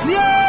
wasio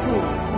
been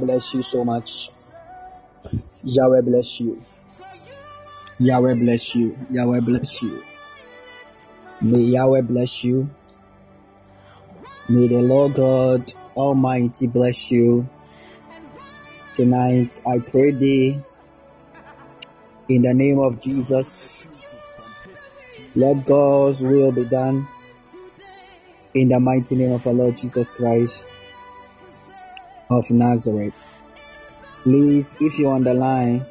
bless you so much. Yahweh bless you. Yahweh bless you. Yahweh bless you. May Yahweh bless you. May the Lord God Almighty bless you. Tonight I pray thee in the name of Jesus. Let God's will be done in the mighty name of our Lord Jesus Christ of Nazareth. Please, if you're on the line,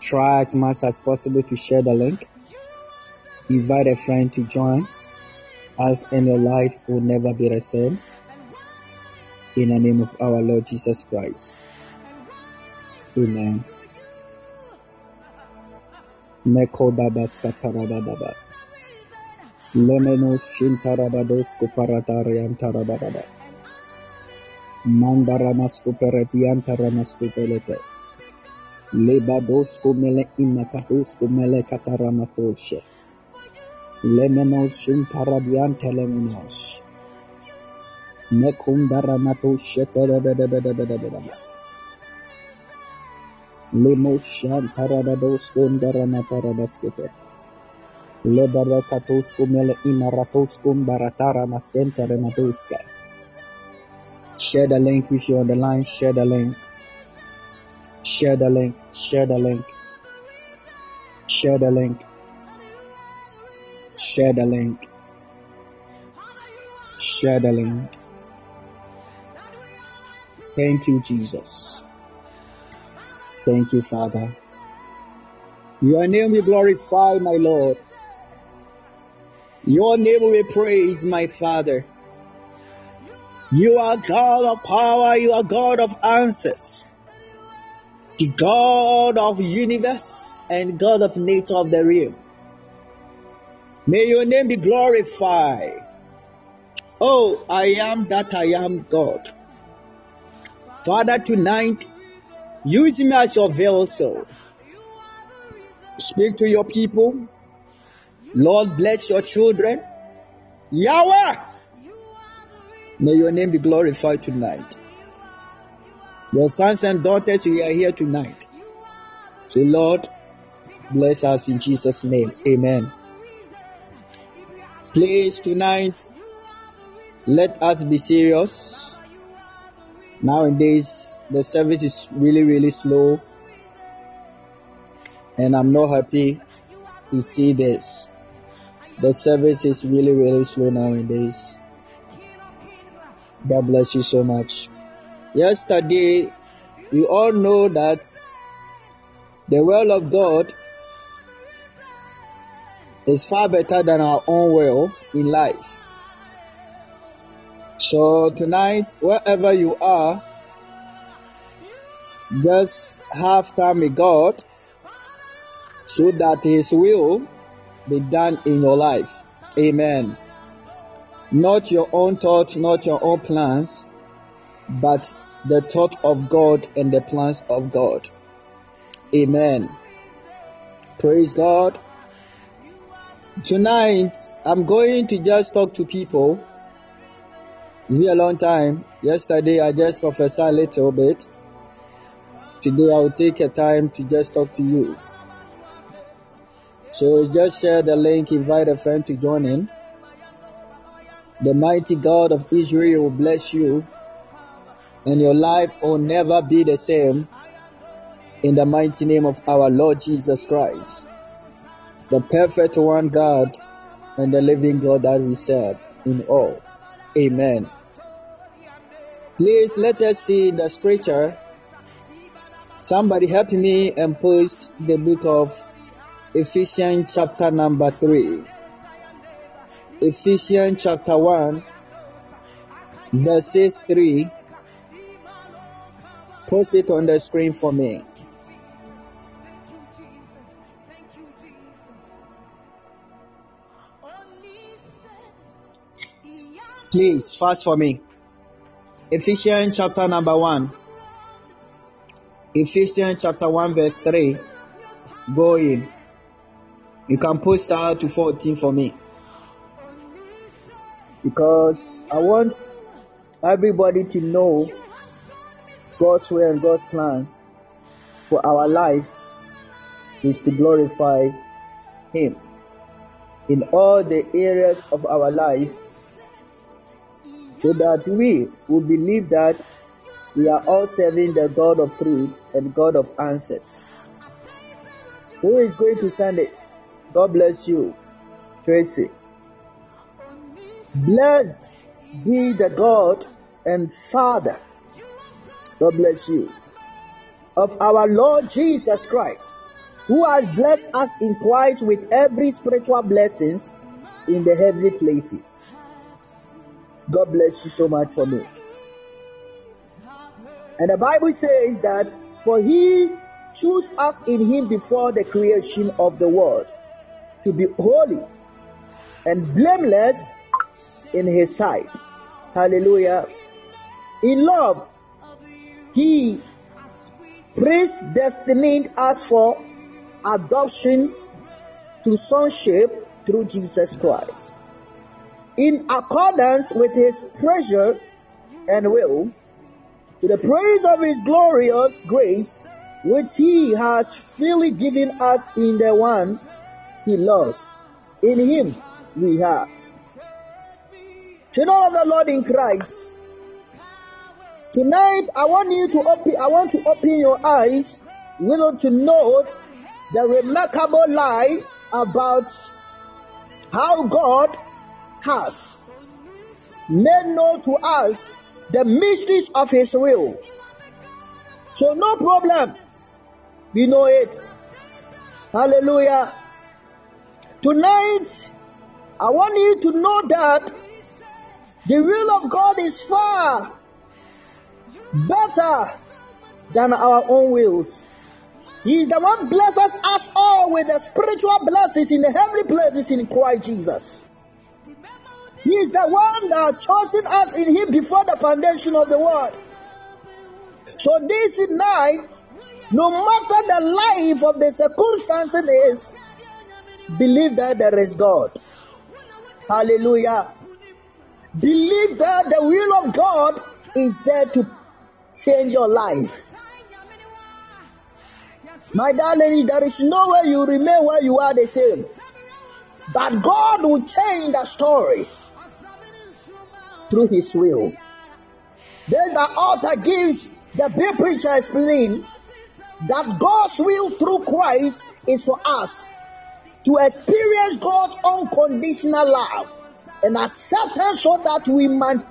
try as much as possible to share the link. Invite a friend to join us, and your life will never be the same. In the name of our Lord Jesus Christ. Amen. Lemenos shintarabados kuparatarian tarabadaba. Manda ramaskupe retianta ramaskupelete. Lebadosku mele imakadosku mele kataramatoshe. Lemenos imparadiante lemenos. Mekunda ramatoshe terebedebedebedebedebe. Lemoshan taradadosku ndaramataradasketet. Lebarakatosku. Share the link if you're on the line. Share the link. Share the link. Share the link. Share the link. Share the link. Share the link. Thank you, Jesus. Thank you, Father. Your name be glorify, my Lord. Your name will praise, my Father. You are God of power. You are God of answers. The God of universe and God of nature of the realm. May your name be glorified. Oh, I am that I am God. Father, tonight, use me as your vessel. Speak to your people. Lord, bless your children. Yahweh, may your name be glorified tonight. Your sons and daughters, we are here tonight. So, Lord, bless us in Jesus' name. Amen. Please, tonight, let us be serious. Nowadays, the service is really, really slow, and I'm not happy to see this. The service is really, really slow nowadays. God bless you so much. Yesterday, we all know that the will of God is far better than our own will in life. So tonight, wherever you are, just have time with God so that His will be done in your life. Amen. Not your own thoughts, not your own plans, but the thought of God and the plans of God. Amen. Praise God. Tonight, I'm going to just talk to people. It's been a long time. Yesterday, I just prophesied a little bit. Today I will take a time to just talk to you. So just share the link, invite a friend to join in. The mighty God of Israel will bless you, and your life will never be the same. In the mighty name of our Lord Jesus Christ, the perfect one God and the living God that we serve in all. Amen. Please let us see the scripture Somebody help me and post the book of Ephesians chapter number 3. Ephesians chapter 1 verses 3. Post it on the screen for me. Please fast for me. Ephesians chapter number 1 Ephesians chapter 1 verse 3. Go in. You can post out to 14 for me. Because I want everybody to know God's way and God's plan for our life is to glorify Him in all the areas of our life so that we will believe that we are all serving the God of truth and God of answers. Who is going to send it? God bless you, Tracy. Blessed be the God and Father. God bless you. Of our Lord Jesus Christ, who has blessed us in Christ with every spiritual blessings in the heavenly places. God bless you so much for me. And the Bible says that for he chose us in him before the creation of the world to be holy and blameless in his sight. Hallelujah. In love, he predestined us for adoption to sonship through Jesus Christ. In accordance with his pleasure and will, to the praise of his glorious grace, which he has freely given us in the one he loves. In him we have. Children of the Lord in Christ, tonight I want you to open, I want to open your eyes, little to note the remarkable lie about how God has made known to us the mysteries of His will. So, no problem. We know it. Hallelujah. Tonight, I want you to know that the will of God is far better than our own wills. He is the one blesses us all with the spiritual blessings in the heavenly places in Christ Jesus. He is the one that chosen us in Him before the foundation of the world. So this night, no matter the life of the circumstances believe that there is God. Hallelujah. Believe that the will of God is there to change your life. My darling, there is no way you remain where you are the same. But God will change the story through His will. Then the author gives the big preacher explain that God's will through Christ is for us to experience God's unconditional love and acceptance so that we might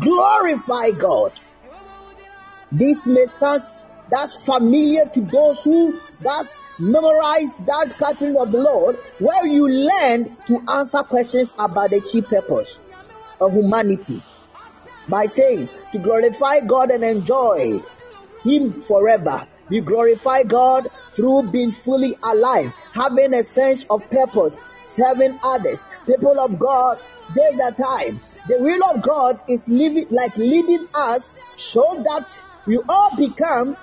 glorify God. This sound that's familiar to those who that's memorize that pattern of the Lord, where you learn to answer questions about the chief purpose of humanity by saying to glorify God and enjoy Him forever. We glorify God through being fully alive, having a sense of purpose, serving others. People of God, there's a time. The will of God is living like leading us so that we all become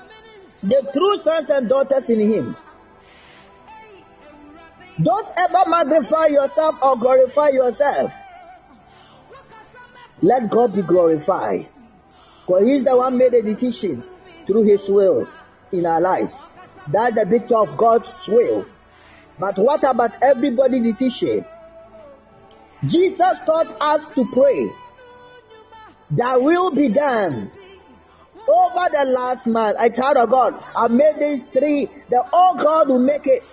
the true sons and daughters in Him. Don't ever magnify yourself or glorify yourself. Let God be glorified. For He's the one made a decision through His will in our lives. That's the picture of God's will. But what about everybody's decision? Jesus taught us to pray. That will be done. Over the last month, I child of God, I made these three, that all God will make it.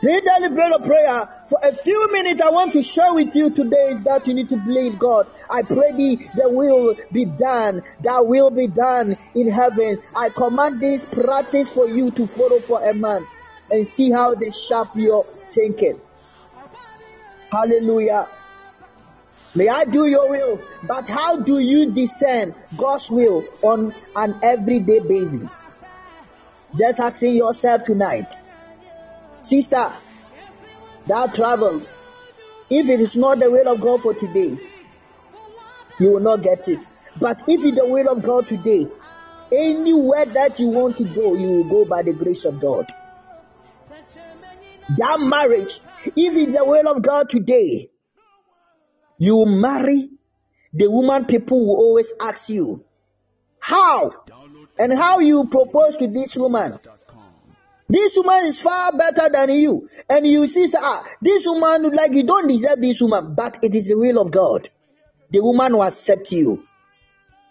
Three of prayer. For a few minutes, I want to share with you today is that you need to believe God. I pray thee, the will be done. That will be done in heaven. I command this practice for you to follow for a month and see how they sharp your thinking. Hallelujah. May I do your will, but how do you discern God's will on an everyday basis? Just asking yourself tonight, sister, that traveled, if it is not the will of God for today, you will not get it. But if it's the will of God today, anywhere that you want to go, you will go by the grace of God. That marriage, if it's the will of God today, you marry the woman people will always ask you, how? And how you propose to this woman. This woman is far better than you. And you see, ah, this woman, like you don't deserve this woman, but it is the will of God. The woman will accept you.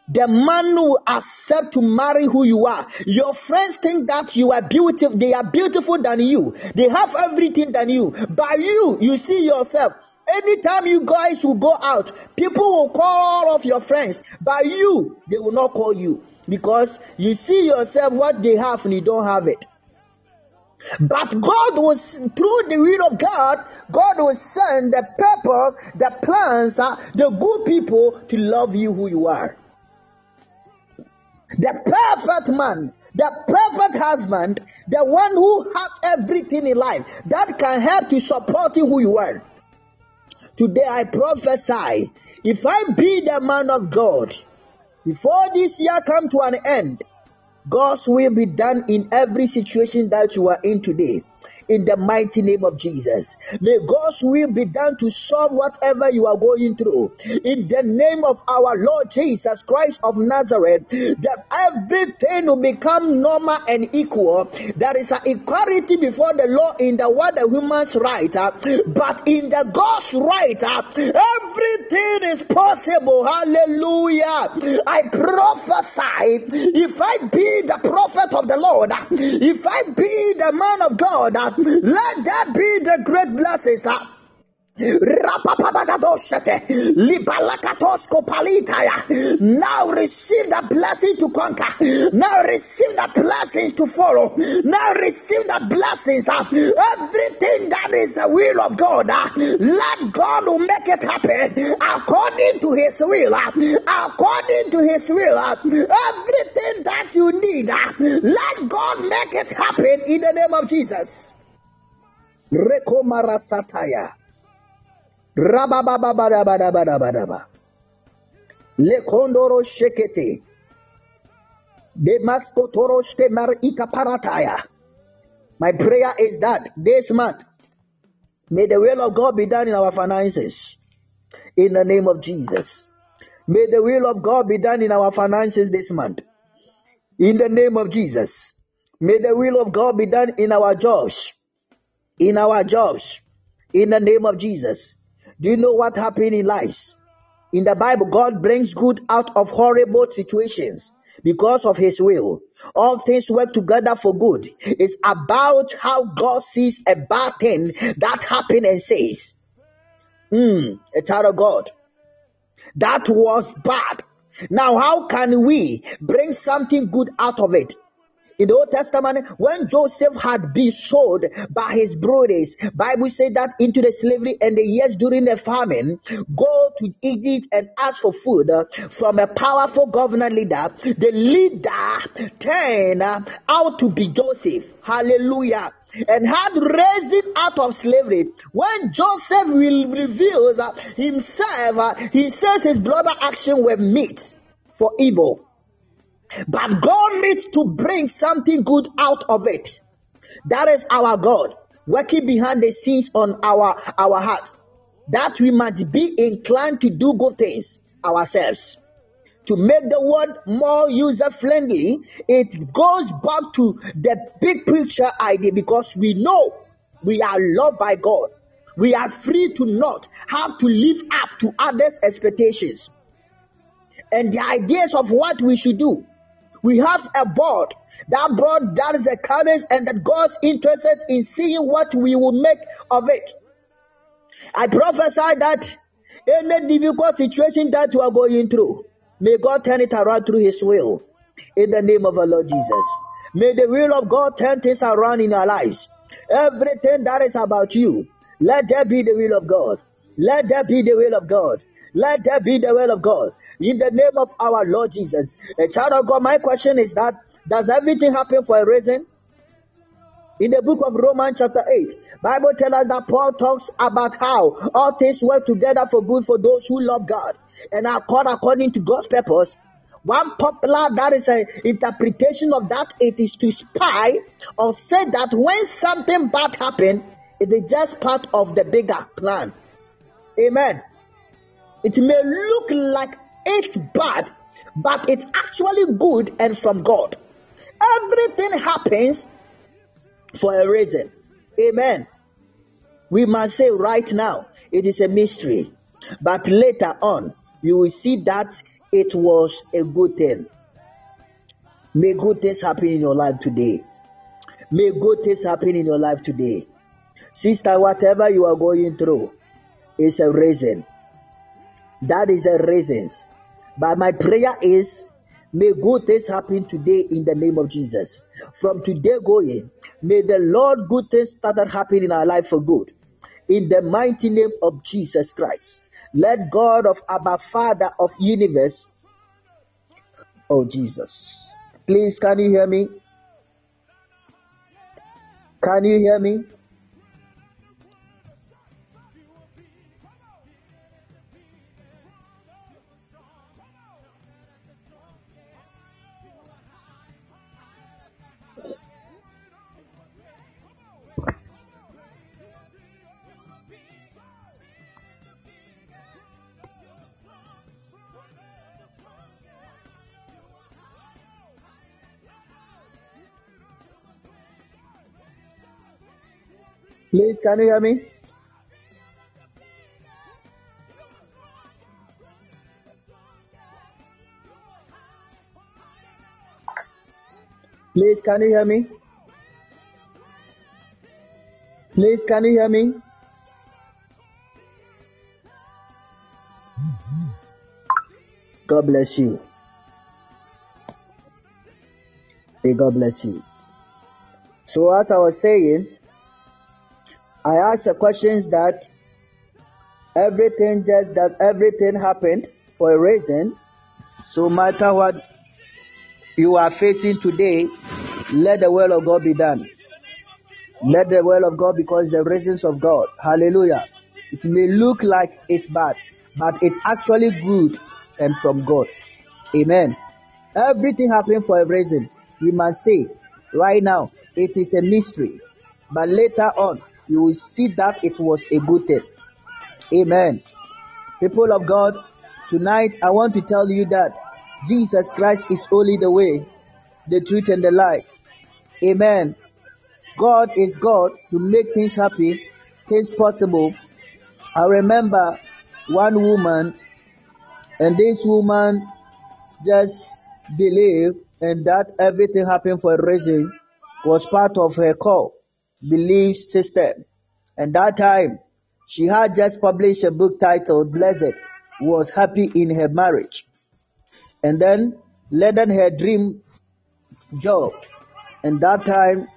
The man will accept to marry who you are. Your friends think that you are beautiful. They are beautiful than you. They have everything than you. By you, you see yourself. Anytime you guys will go out, people will call off your friends. By you, they will not call you because you see yourself what they have and you don't have it. But God was through the will of God, God will send the purpose, the plans, uh, the good people to love you who you are. The perfect man, the perfect husband, the one who has everything in life that can help to support you who you are. Today I prophesy, if I be the man of God, before this year come to an end, God's will be done in every situation that you are in today in the mighty name of Jesus. May God's will be done to solve whatever you are going through. In the name of our Lord Jesus Christ of Nazareth, that everything will become normal and equal. There is an equality before the law in the world of human's right, uh, but in the God's right, uh, everything is possible. Hallelujah. I prophesy if I be the prophet of the Lord, uh, if I be the man of God, let that be the great blessings. Now receive the blessing to conquer. Now receive the blessings to follow. Now receive the blessings. Everything that is the will of God, let God make it happen according to His will. According to His will, everything that you need, let God make it happen in the name of Jesus. Rekomara sataya. Rababababadabadabadabadaba. Lekondoro shekete. Demaskotoroshke mar ikaparataya. My prayer is that this month, may the will of God be done in our finances. In the name of Jesus. May the will of God be done in our finances this month. In the name of Jesus. May the will of God be done in our jobs in our jobs in the name of Jesus. Do you know what happened in lives? In the Bible, God brings good out of horrible situations because of his will. All things work together for good. It's about how God sees a bad thing that happened and says, Hmm, a child of God. That was bad. Now, how can we bring something good out of it? In the Old Testament, when Joseph had been sold by his brothers, Bible said that into the slavery and the years during the famine, go to Egypt and ask for food from a powerful governor leader. The leader turned out to be Joseph. Hallelujah and had raised him out of slavery. When Joseph will reveal himself, he says his brother action were meet for evil. But God needs to bring something good out of it. That is our God working behind the scenes on our, our hearts. That we might be inclined to do good things ourselves. to make the world more user friendly, it goes back to the big picture idea because we know we are loved by God. We are free to not have to live up to others' expectations and the ideas of what we should do. We have a board. That board that is the courage and that God's interested in seeing what we will make of it. I prophesy that any difficult situation that you are going through, may God turn it around through His will. In the name of our Lord Jesus. May the will of God turn things around in our lives. Everything that is about you, let there be the will of God. Let there be the will of God. Let there be the will of God. In the name of our Lord Jesus. A child of God, my question is that does everything happen for a reason? In the book of Romans chapter 8, Bible tells us that Paul talks about how all things work together for good for those who love God and are called according to God's purpose. One popular that is an interpretation of that it is to spy or say that when something bad happens, it is just part of the bigger plan. Amen. It may look like it's bad, but it's actually good and from God. Everything happens for a reason. Amen. We must say right now, it is a mystery. But later on, you will see that it was a good thing. May good things happen in your life today. May good things happen in your life today. Sister, whatever you are going through is a reason. That is a reason. But my prayer is May good things happen today in the name of Jesus. From today going, may the Lord good things start happening in our life for good. In the mighty name of Jesus Christ. Let God of Abba Father of universe, oh Jesus. Please, can you hear me? Can you hear me? Please, can you hear me? Please, can you hear me? Please, can you hear me? God bless you. May God bless you. So, as I was saying, I asked the questions that everything just that everything happened for a reason. So, matter what you are facing today, let the will of God be done. Let the will of God because the reasons of God. Hallelujah. It may look like it's bad, but it's actually good and from God. Amen. Everything happened for a reason. We must say right now it is a mystery, but later on you will see that it was a good thing. Amen. People of God, tonight I want to tell you that Jesus Christ is only the way, the truth, and the life. Amen. God is God to make things happy, things possible. I remember one woman, and this woman just believed and that everything happened for a reason was part of her call belief system. And that time, she had just published a book titled Blessed, was happy in her marriage. And then landed her dream job. And that time,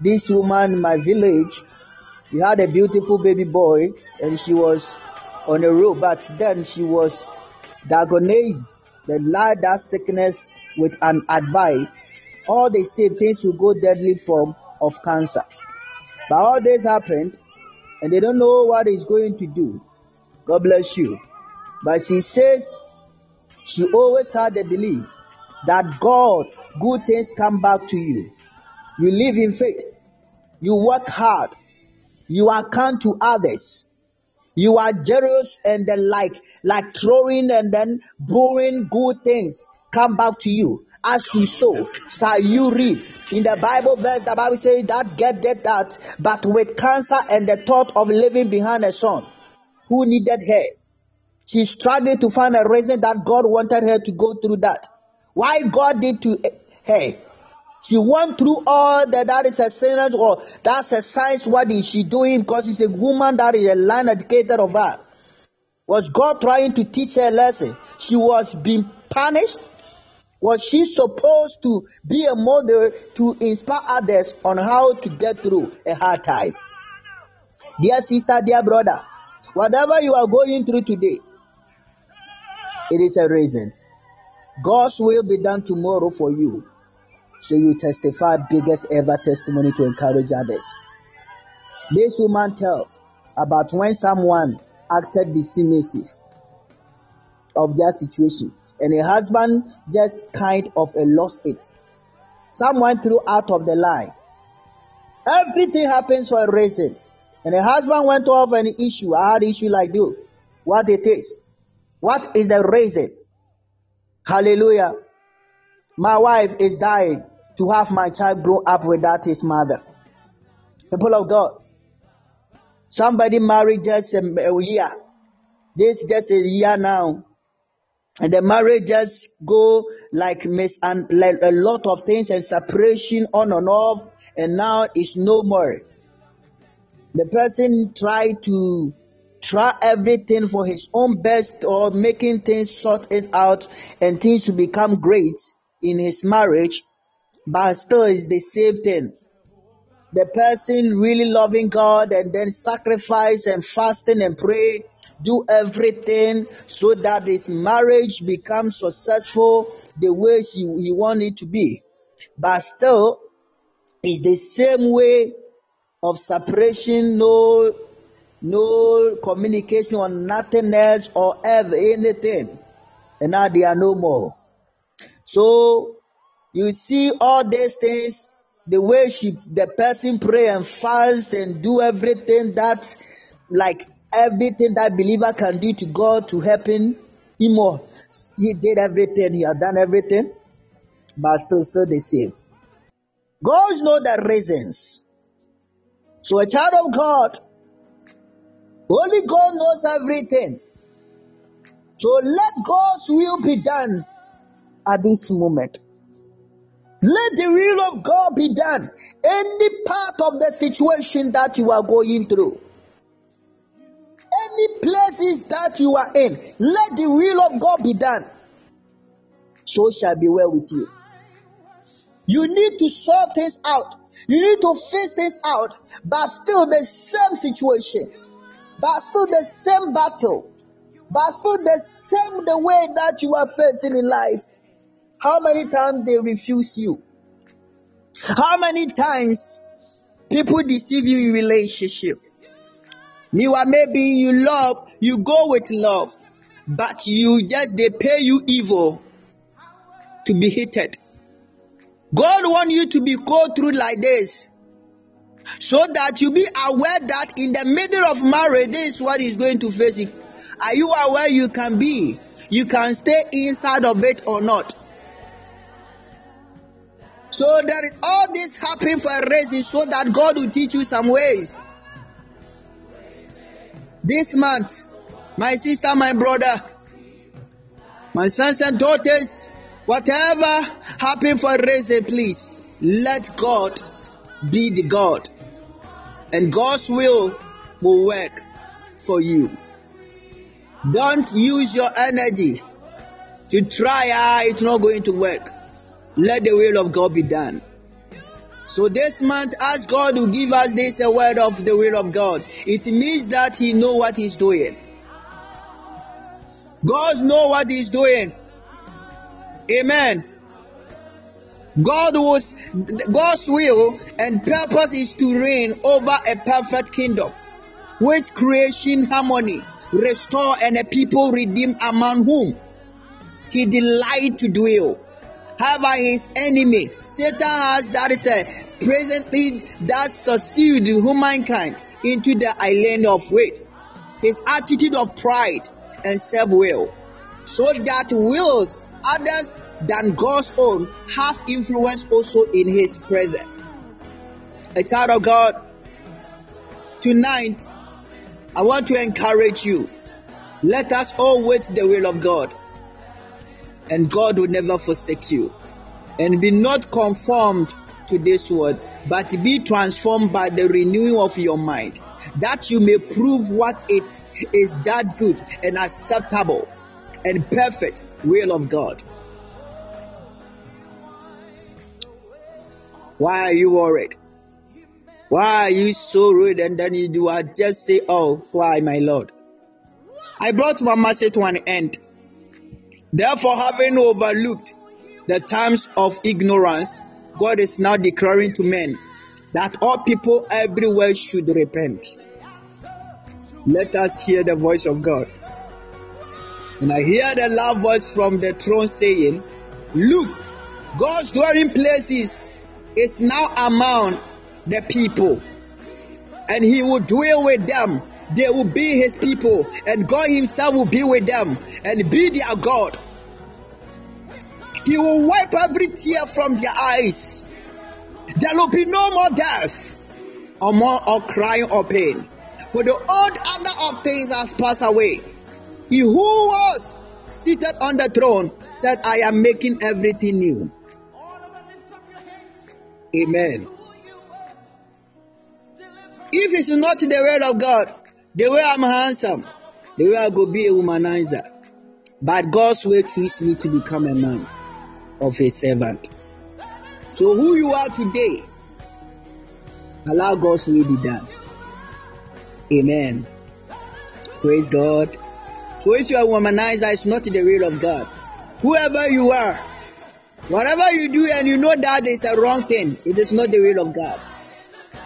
this woman in my village, we had a beautiful baby boy, and she was on a road, but then she was diagnosed the that sickness with an advice. All the same things will go deadly from of cancer. But all this happened, and they don't know what he's going to do. God bless you. But she says she always had the belief that God, good things come back to you. You live in faith. You work hard. You are kind to others. You are generous and then like like throwing and then borrowing good things come back to you. As you sow, shall you reap. In the Bible verse, the Bible says that get that, that, but with cancer and the thought of leaving behind a son who needed her. She struggled to find a reason that God wanted her to go through that. Why God did to her? She went through all that that is a sinner or that's a science. What is she doing? Because she's a woman that is a line educator of her. Was God trying to teach her a lesson? She was being punished. Was she supposed to be a model to inspire others on how to get through a hard time? Dear sister, dear brother, whatever you are going through today, it is a reason. God's will be done tomorrow for you. So you testify biggest ever testimony to encourage others. This woman tells about when someone acted dismissive of their situation and a husband just kind of uh, lost it. Someone threw out of the line. Everything happens for a reason. And a husband went off an issue, a hard issue like you. What it is. What is the reason? Hallelujah. My wife is dying to have my child grow up without his mother. People of God, somebody married just a, year. This just a year now. And the marriages go like miss and like a lot of things and separation on and off and now it's no more. The person try to try everything for his own best or making things sort it out and things to become great in his marriage but still it's the same thing. The person really loving God and then sacrifice and fasting and pray, do everything so that his marriage becomes successful the way he, he want it to be. But still, it's the same way of separation, no, no communication or nothing else or ever anything. And now they are no more. So you see all these things, the way she, the person pray and fast and do everything that, like everything that believer can do to God to help him, him more. He did everything, he has done everything, but still, still the same. God knows the reasons. So a child of God, only God knows everything. So let God's will be done at this moment. Let the will of God be done. Any part of the situation that you are going through, any places that you are in, let the will of God be done. So shall be well with you. You need to sort things out. You need to face things out, but still the same situation, but still the same battle, but still the same the way that you are facing in life. How many times they refuse you? How many times people deceive you in relationship? Maybe you love, you go with love, but you just they pay you evil to be hated. God want you to be go through like this so that you be aware that in the middle of marriage, this is what is going to face it. Are you aware you can be? You can stay inside of it or not. So that is all this happening for a reason so that God will teach you some ways. This month, my sister, my brother, my sons and daughters, whatever happened for a reason, please let God be the God. And God's will will work for you. Don't use your energy to try, ah, it's not going to work. Let the will of God be done. So this month, ask God to give us this a word of the will of God. It means that He know what He's doing. God know what He's doing. Amen. God was God's will and purpose is to reign over a perfect kingdom, which creation harmony, restore and a people redeemed among whom He delight to dwell. However, his enemy, Satan has that is a presently that succeed humankind into the island of wait. his attitude of pride and self will, so that wills others than God's own have influence also in his presence. A child of God, tonight I want to encourage you. Let us all wait the will of God, and God will never forsake you. And be not conformed to this world, but be transformed by the renewing of your mind, that you may prove what it is that good and acceptable and perfect will of God. Why are you worried? Why are you so rude? And then you do I just say, Oh, why, my Lord? I brought my message to an end. Therefore, having overlooked the times of ignorance, God is now declaring to men that all people everywhere should repent. Let us hear the voice of God. And I hear the loud voice from the throne saying, Look, God's dwelling places is now among the people, and He will dwell with them. They will be His people, and God Himself will be with them and be their God. He will wipe every tear from their eyes. There will be no more death, or more or crying or pain. For the old order of things has passed away. He who was seated on the throne said, I am making everything new. Amen. If it's not the will of God, the way I'm handsome, the way I go be a womanizer, but God's way treats me to become a man of a servant. So who you are today, allow God's will be done. Amen. Praise God. So if you are a womanizer, it's not the will of God. Whoever you are, whatever you do and you know that is a wrong thing, it is not the will of God.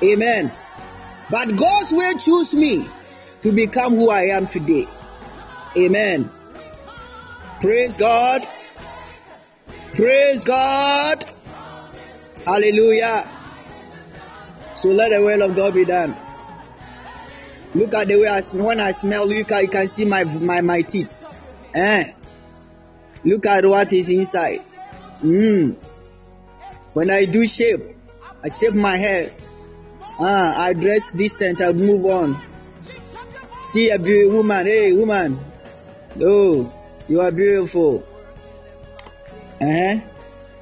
Amen. But God's will choose me to become who I am today. Amen. Praise God. Praise God. Hallelujah. So let the will of God be done. Look at the way I when I smell, look at you can see my my my teeth. Eh? Look at what is inside. Mm. When I do shape, I shape my hair. Ah, I dress decent. I move on. See a beautiful woman. Hey, woman. Oh, you are beautiful. Uh-huh.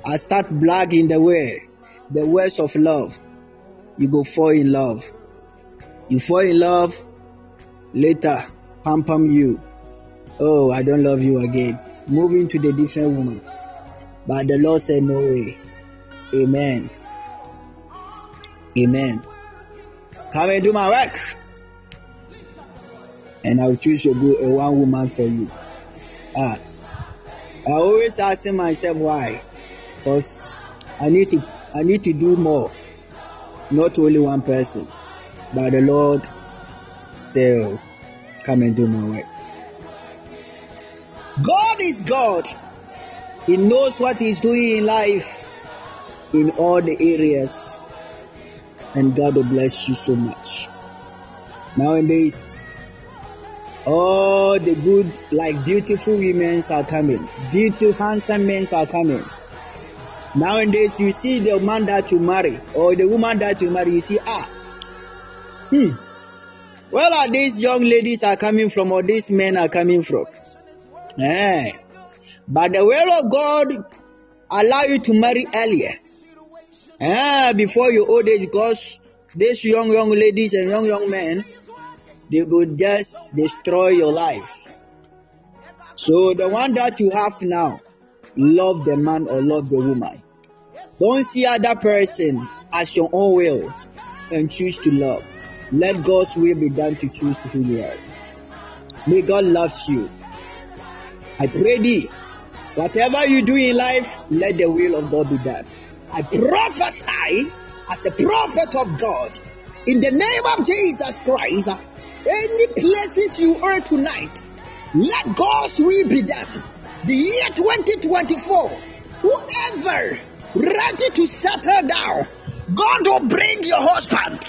I start blagging the way, the words of love. You go fall in love. You fall in love, later, pam pam you. Oh, I don't love you again. Moving to the different woman. But the Lord said, No way. Amen. Amen. Come and do my work. And I'll choose a, good, a one woman for you. Ah. I always asking myself why. Because I need to I need to do more. Not only one person. But the Lord said, Come and do my work. God is God. He knows what He's doing in life in all the areas. And God will bless you so much. Nowadays, all the good, like beautiful women are coming. Beautiful, handsome men are coming. Nowadays, you see the man that you marry or the woman that you marry, you see, ah, hmm, where are these young ladies are coming from or these men are coming from? Eh. But the will of God allow you to marry earlier. Eh, before your old age, because these young young ladies and young young men, they will just destroy your life. So the one that you have now, love the man or love the woman. Don't see other person as your own will and choose to love. Let God's will be done to choose who you are. May God love you. I pray thee, whatever you do in life, let the will of God be done. I prophesy as a prophet of God in the name of Jesus Christ. Any places you are tonight, let God's will be done. The year 2024, whoever ready to settle down, God will bring your husband,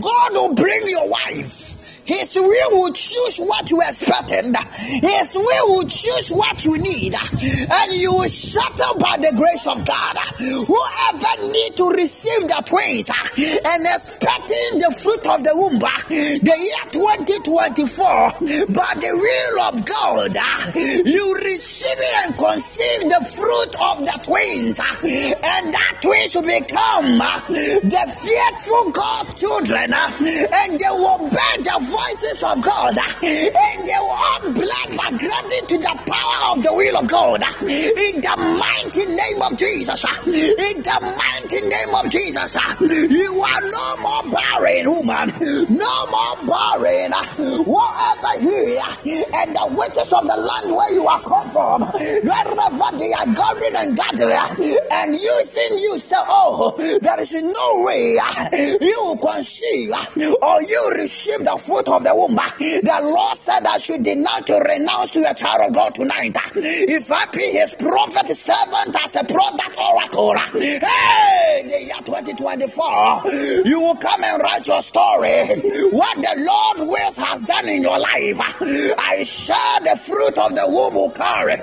God will bring your wife, His will will choose what you expected. His will will choose what you need. And you will settle by the grace of God. Whoever need to receive the twins and expecting the fruit of the womb, the year 2024, by the will of God, you receive and conceive the fruit of the twins. And that twins will become the fearful God children. And they will bear the voices of God. And they will all blend according to the power of the will of God. In the mighty name of Jesus. In the mighty name of Jesus. You are no more barren, woman. No more barren. Whatever here and the witches of the land where you are come from, wherever they are gathering and gathering and using you say, Oh, there is no way you conceive or you receive the of the womb. The Lord said I should deny to renounce to a child of God tonight. If I be his prophet servant as a prophet oracle, hey, the year 2024, you will come and write your story. What the Lord wills has done in your life. I share the fruit of the womb will carry.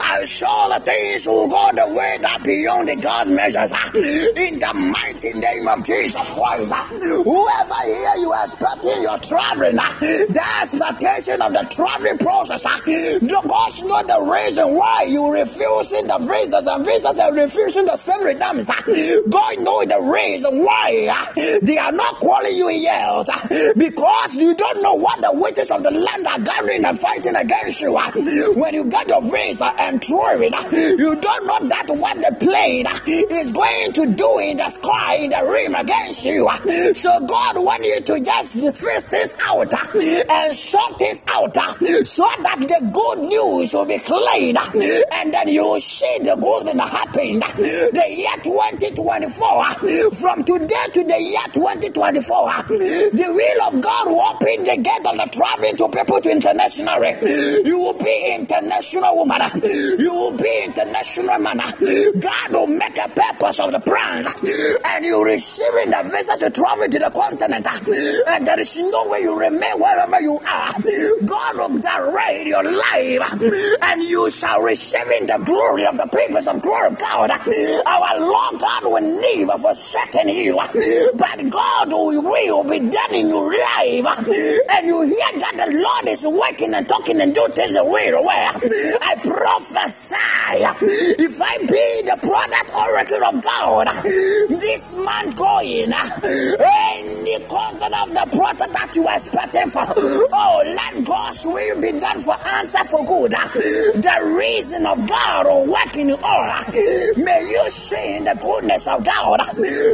I show the things will go the way that beyond the God measures. In the mighty name of Jesus Christ. Whoever here you are expecting your traveling, the expectation of the traveling process. God know the reason why you refusing the visas and visas and refusing the same redemption. God know the reason why uh, they are not calling you yet uh, because you don't know what the witches of the land are gathering and fighting against you. Uh, when you get your visa and throw it, you don't know that what the plane is going to do in the sky, in the rim against you. So God wants you to just face this out and sort this out so that the good news will be clean and then you will see the good that happened. The year 2024, from today to the year 2024, the will of God will open the gate of the traveling to people to international. You will be international woman. You will be international man. God will make a purpose of the plans, and you receiving the visa to travel to the continent. And there is no way you remain wherever you are. God will direct your life, and you shall receive in the glory of the purpose of glory of God. Our Lord God will never forsaken you, but God will be done in your life. And you hear that the Lord is working and talking and doing things the way away. I prophesy if I be the product oracle of God, this man going, any content of the product that you are for, oh, let God's will be done for answer for good. The reason of God will work in all. May you see the goodness of God.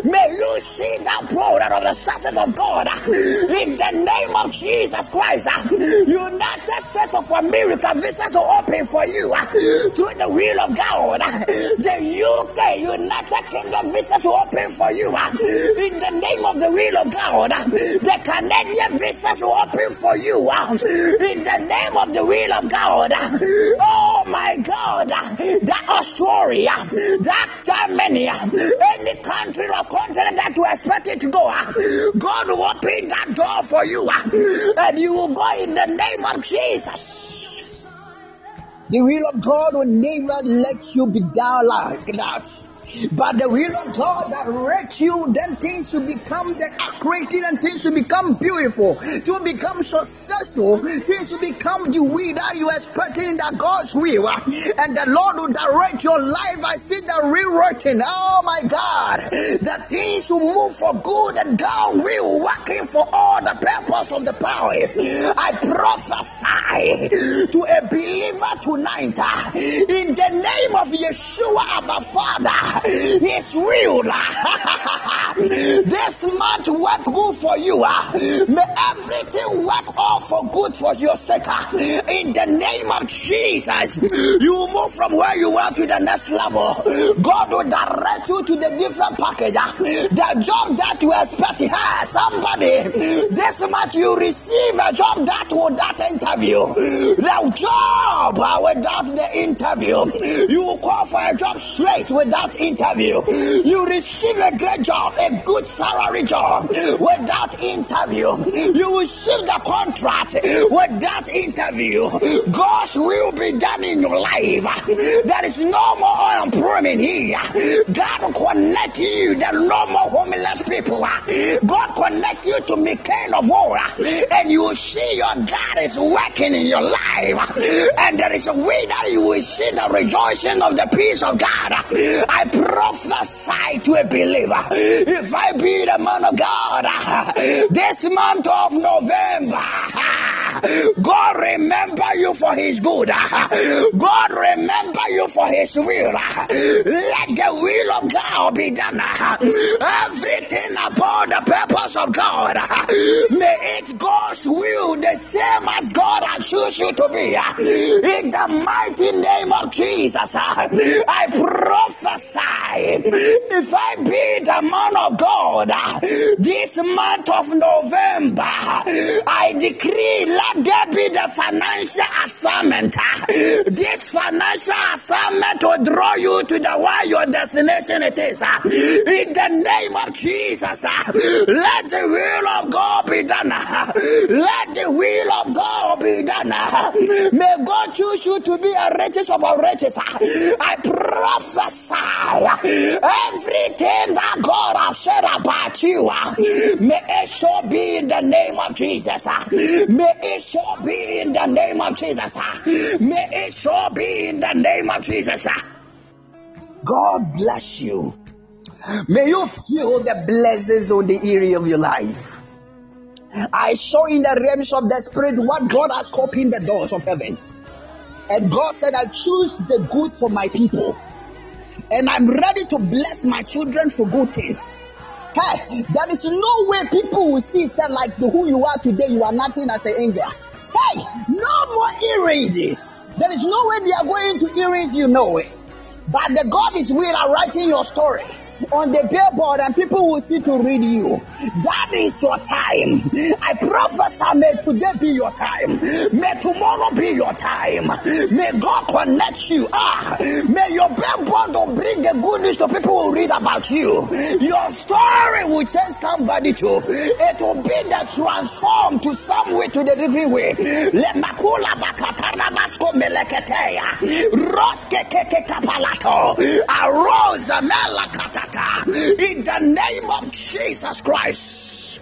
May you see that product of the success of God. In the name of Jesus Christ, United States of America visas are open for you through the will of God. The UK, United Kingdom visas are open for you in the name of the will of God. The Canadian visas are open for you um, in the name of the will of God. Oh my God, that Australia, um, that Germany, um, any country or continent that you expect it to go, God will open that door for you and you will go in the name of Jesus. The will of God will never let you be down like that. But the will of God direct you, then things will become the accurate and things will become beautiful, to become successful, things will become the way that you are expecting that God's will. And the Lord will direct your life. I see the rewriting. Oh my God. The things will move for good and God will working for all the purpose of the power. I prophesy to a believer tonight in the name of Yeshua, our Father. His will. this month work good for you. Ah. May everything work all for good for your sake. Ah. In the name of Jesus, you move from where you are to the next level. God will direct you to the different package. Ah. The job that you expect. Hey, somebody, this month you receive a job that without interview. The job without the interview. You call for a job straight without interview interview. You receive a great job, a good salary job without interview. You receive the contract without interview. God's will be done in your life. There is no more unemployment here. God connect you. There are no more homeless people. God connect you to Michael of war, and you will see your God is working in your life. And there is a way that you will see the rejoicing of the peace of God. I prophesy to a believer. If I be the man of God, this month of November, God remember you for his good. God remember you for his will. Let the will of God be done. Everything about the purpose of God, may it God's will the same as God has chosen you to be. In the mighty name of Jesus, I prophesy if I be the man of God this month of November, I decree let there be the financial assignment. This financial assignment will draw you to the where your destination it is. In the name of Jesus, let the will of God be done. Let the will of God be done. May God choose you to be a richest of our riches. I prophesy everything that God has said about you. Uh, may it so be in the name of Jesus. Uh, may it so be in the name of Jesus. Uh, may it so be in the name of Jesus. God bless you. May you feel the blessings on the area of your life. I saw in the realms of the spirit what God has opened the doors of heavens. And God said, I choose the good for my people. And I'm ready to bless my children for good things. Hey, there is no way people will see say like the who you are today, you are nothing as an angel. Hey, no more earrings. There is no way they are going to erase you, no way. But the God is will are writing your story on the billboard and people will see to read you. That is your time. I prophesy, may today be your time. May tomorrow be your time. May God connect you. Ah, may your billboard will bring the good news to people who read about you. Your story will change somebody too. It will be the transform to some way to the different way. Roske. Arose in the name of Jesus Christ.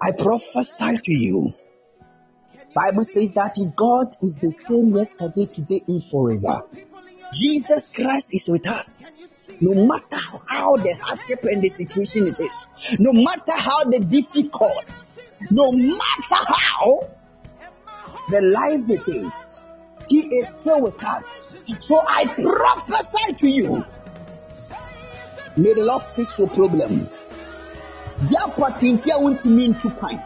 I prophesy to you. Bible says that is God is the same yesterday, today, and forever. Jesus Christ is with us. No matter how the hardship and the situation it is, no matter how the difficult, no matter how the life it is, He is still with us. So I prophesy to you May the Lord fix your problem. Deɛ a wontumi ntu kwan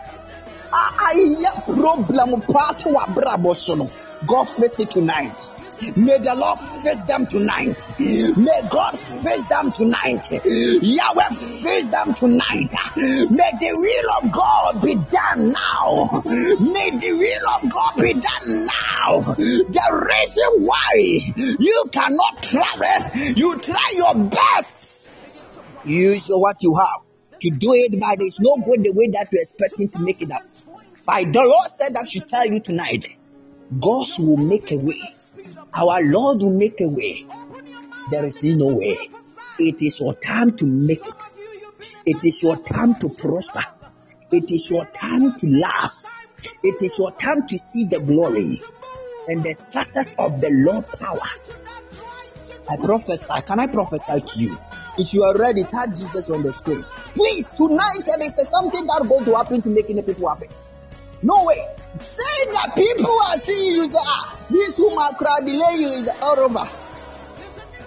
a ayɛ problem paato w'abrabɔ so God face it tonight. May the Lord face them tonight. May God face them tonight. Yahweh face them tonight. May the will of God be done now. May the will of God be done now. The reason why you cannot travel, you try your best Use what you have to do it, but there's no good the way that you're expecting to make it up. By the Lord said I should tell you tonight, God will make a way. Our Lord will make a way. There is no way. It is your time to make it. It is your time to prosper. It is your time to laugh. It is your time to see the glory and the success of the Lord power. I prophesy. Can I prophesy to you? If you are ready, tag Jesus on the screen. Please, tonight there is something that going to happen to making the people happy. No way. Say that people are seeing you say, ah, this woman crowd delay you is all over.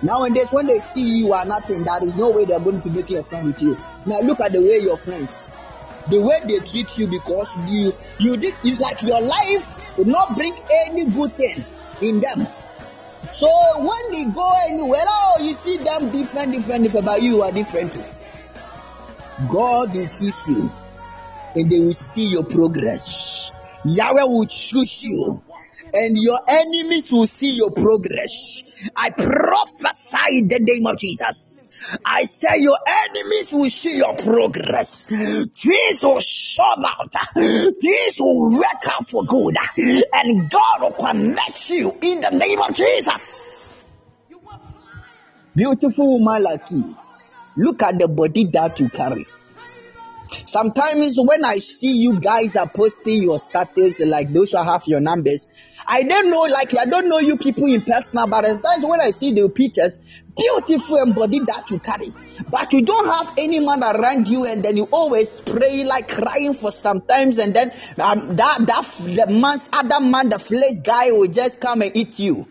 Nowadays, when they see you are nothing, there is no way they are going to make a friend with you. Now look at the way your friends, the way they treat you because you you did like your life would not bring any good thing in them. So when they go anywhere, oh, you see them different, different, different, but you are different too. God will choose you and they will see your progress. Yahweh will choose you and your enemies will see your progress. I prophesy in the name of Jesus. I say your enemies will see your progress. This will show out. This will work out for good. And God will connect you in the name of Jesus. Beautiful woman like you. Look at the body that you carry. Sometimes when I see you guys are posting your status, like those who have your numbers, I don't know, like I don't know you people in personal, but sometimes when I see the pictures, beautiful body that you carry, but you don't have any man around you, and then you always pray like crying for sometimes, and then um, that that the man's other man, the flesh guy, will just come and eat you.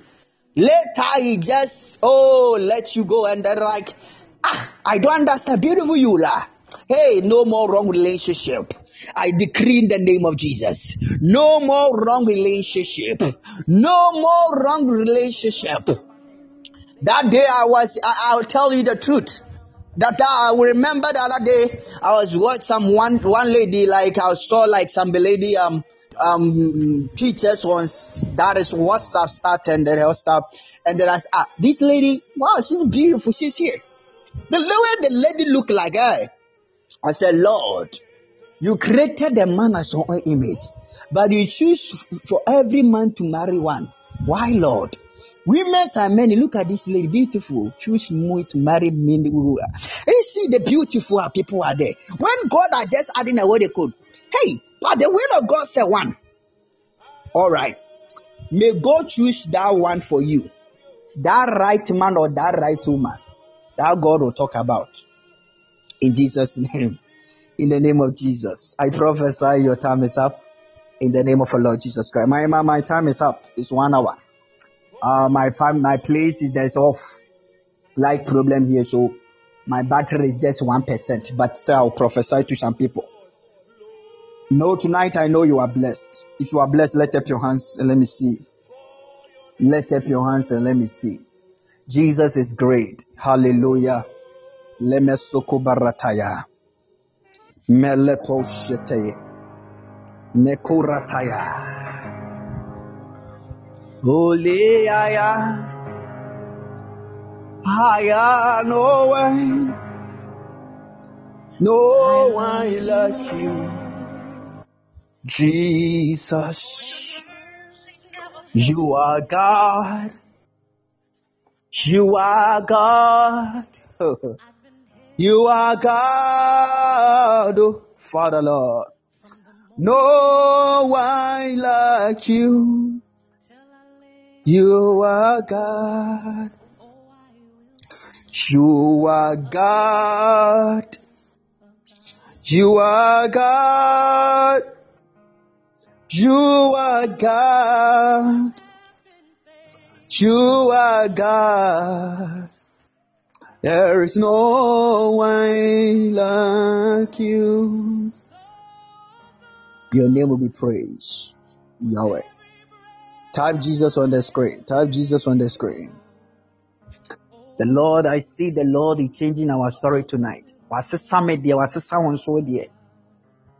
Later he just oh let you go, and then like ah I don't understand, beautiful you lah. Hey, no more wrong relationship. I decree in the name of Jesus. No more wrong relationship. No more wrong relationship. That day I was, I, will tell you the truth. That I remember the other day I was watching some one one lady like I saw like some lady um um pictures once that is WhatsApp started and then her stuff and then I said ah this lady wow she's beautiful she's here the way the lady look like her I said, Lord, you created a man as your own image, but you choose for every man to marry one. Why, Lord? Women are many. Look at this lady, beautiful. Choose me to marry me. You see the beautiful people are there. When God are just adding a word they could. Hey, but the will of God said one. All right. May God choose that one for you. That right man or that right woman. That God will talk about in Jesus' name. In the name of Jesus. I prophesy your time is up. In the name of our Lord Jesus Christ. My, my, my time is up. It's one hour. Uh, my fam, my place is there's off. Light problem here. So my battery is just 1%, but still I'll prophesy to some people. No, tonight I know you are blessed. If you are blessed, let up your hands and let me see. Let up your hands and let me see. Jesus is great. Hallelujah. Lemesoko barataya. Melepo shete. Mekorataya. Holy aya. Aya no one. No one like you. Jesus. You are God. You are God. You are God, oh, Father Lord. No one like you. You are God. You are God. You are God. You are God. You are God. There is no one like you. Your name will be praised, Yahweh. Type Jesus on the screen. Type Jesus on the screen. The Lord, I see the Lord is changing our story tonight.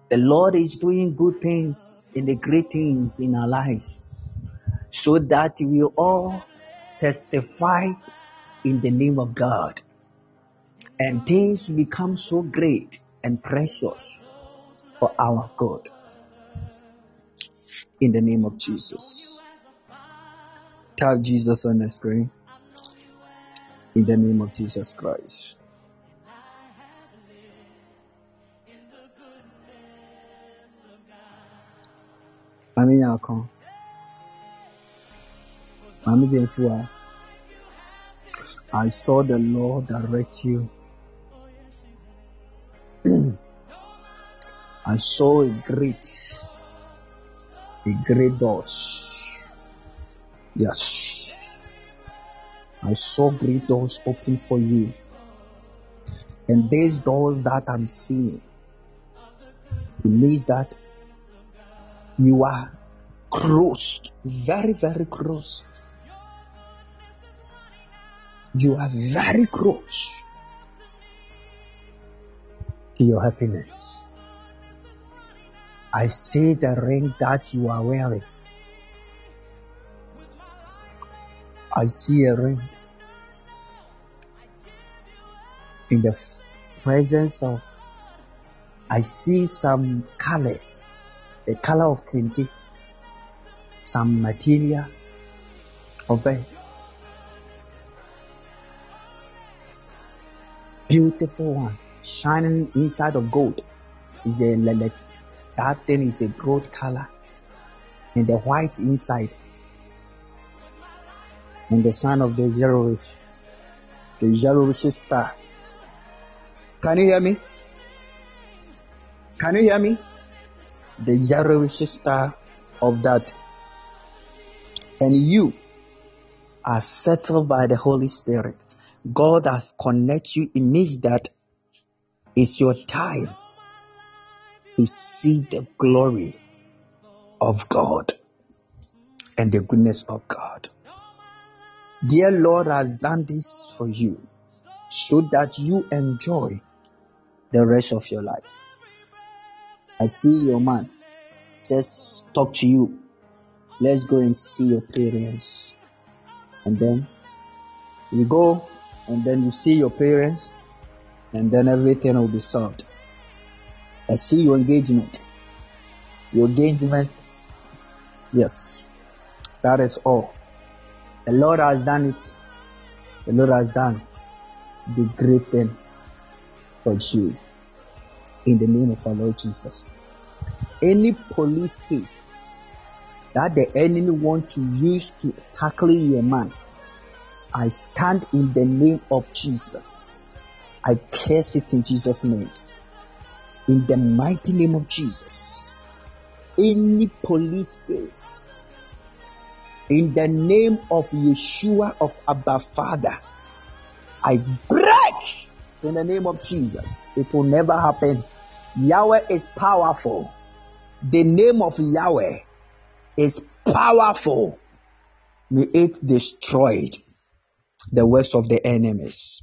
The Lord is doing good things and the great things in our lives so that we all testify in the name of God and things become so great and precious for our God. In the name of Jesus. Type Jesus on the screen. In the name of Jesus Christ. Mami Yakon. Mami. I saw the Lord direct you I saw a great, a great doors. Yes. I saw great doors open for you. And these doors that I'm seeing, it means that you are close, very, very close. You are very close to your happiness. I see the ring that you are wearing. I see a ring in the presence of, I see some colors, the color of kente, some material of it. Beautiful one, shining inside of gold. Is a like that thing is a gold color, and the white inside, and the sign of the Zeroish, the Zeroish star. Can you hear me? Can you hear me? The Zeroish star of that. And you are settled by the Holy Spirit. God has connected you. It means that it's your time to see the glory of God and the goodness of God. Dear Lord has done this for you so that you enjoy the rest of your life. I see your man. Just talk to you. Let's go and see your parents. And then you go and then you see your parents and then everything will be solved. I see your engagement. Your engagement, yes, that is all. The Lord has done it. The Lord has done the great thing for you. In the name of our Lord Jesus. Any police case that the enemy want to use to tackle your man, I stand in the name of Jesus. I curse it in Jesus' name. In the mighty name of Jesus. Any police case, in the name of Yeshua of Abba Father, I break in the name of Jesus. It will never happen. Yahweh is powerful. The name of Yahweh is powerful. May it destroy the works of the enemies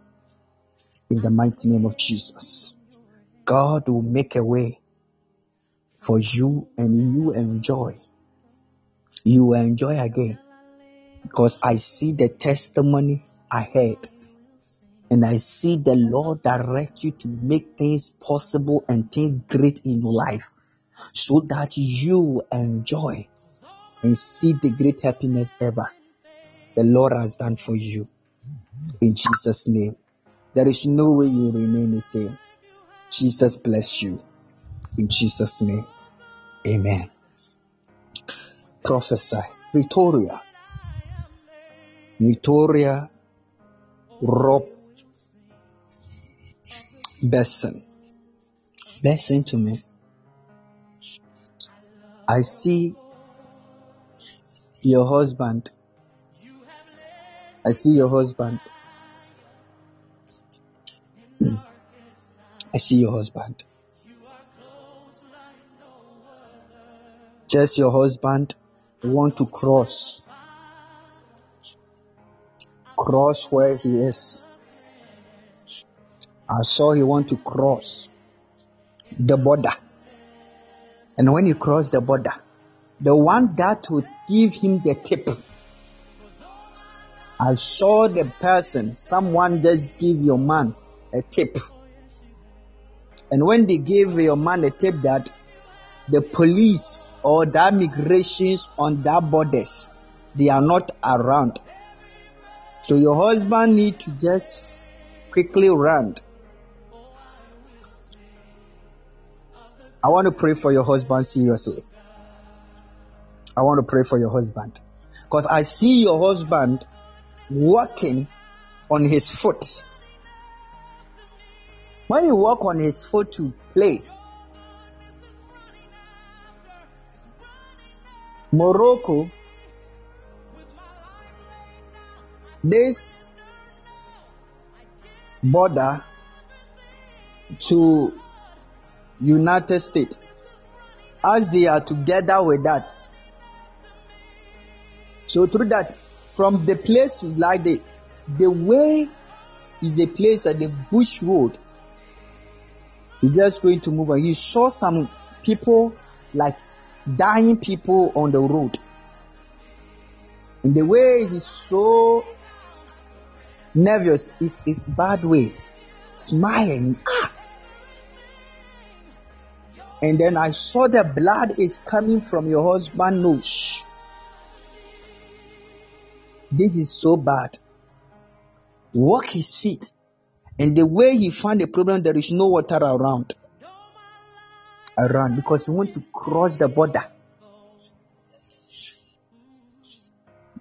In the mighty name of Jesus. God will make a way for you and you enjoy. You enjoy again. Because I see the testimony ahead. And I see the Lord direct you to make things possible and things great in your life so that you enjoy and see the great happiness ever the Lord has done for you. In Jesus' name. There is no way you remain the same. Jesus bless you. In Jesus' name. Amen. Prophesy. Victoria. Victoria Rob Besson. Listen to me. I see your husband. I see your husband. I see your husband. Just your husband want to cross. Cross where he is. I saw he want to cross the border. And when he cross the border, the one that would give him the tip. I saw the person, someone just give your man a tip. And when they gave your man a tip that the police or the migrations on that borders, they are not around. So your husband need to just quickly run. I want to pray for your husband seriously. I want to pray for your husband. Because I see your husband walking on his foot. When he walk on his foot to place, Morocco, this border to United States. As they are together with that. So through that, from the place like the the way is the place at the bush road. He's just going to move on. He saw some people like dying people on the road. In the way he's so nervous, it's, it's bad way. Smiling. Ah! And then I saw the blood is coming from your husband's nose. This is so bad. Walk his feet. And the way he found the problem, there is no water around. Around because he want to cross the border.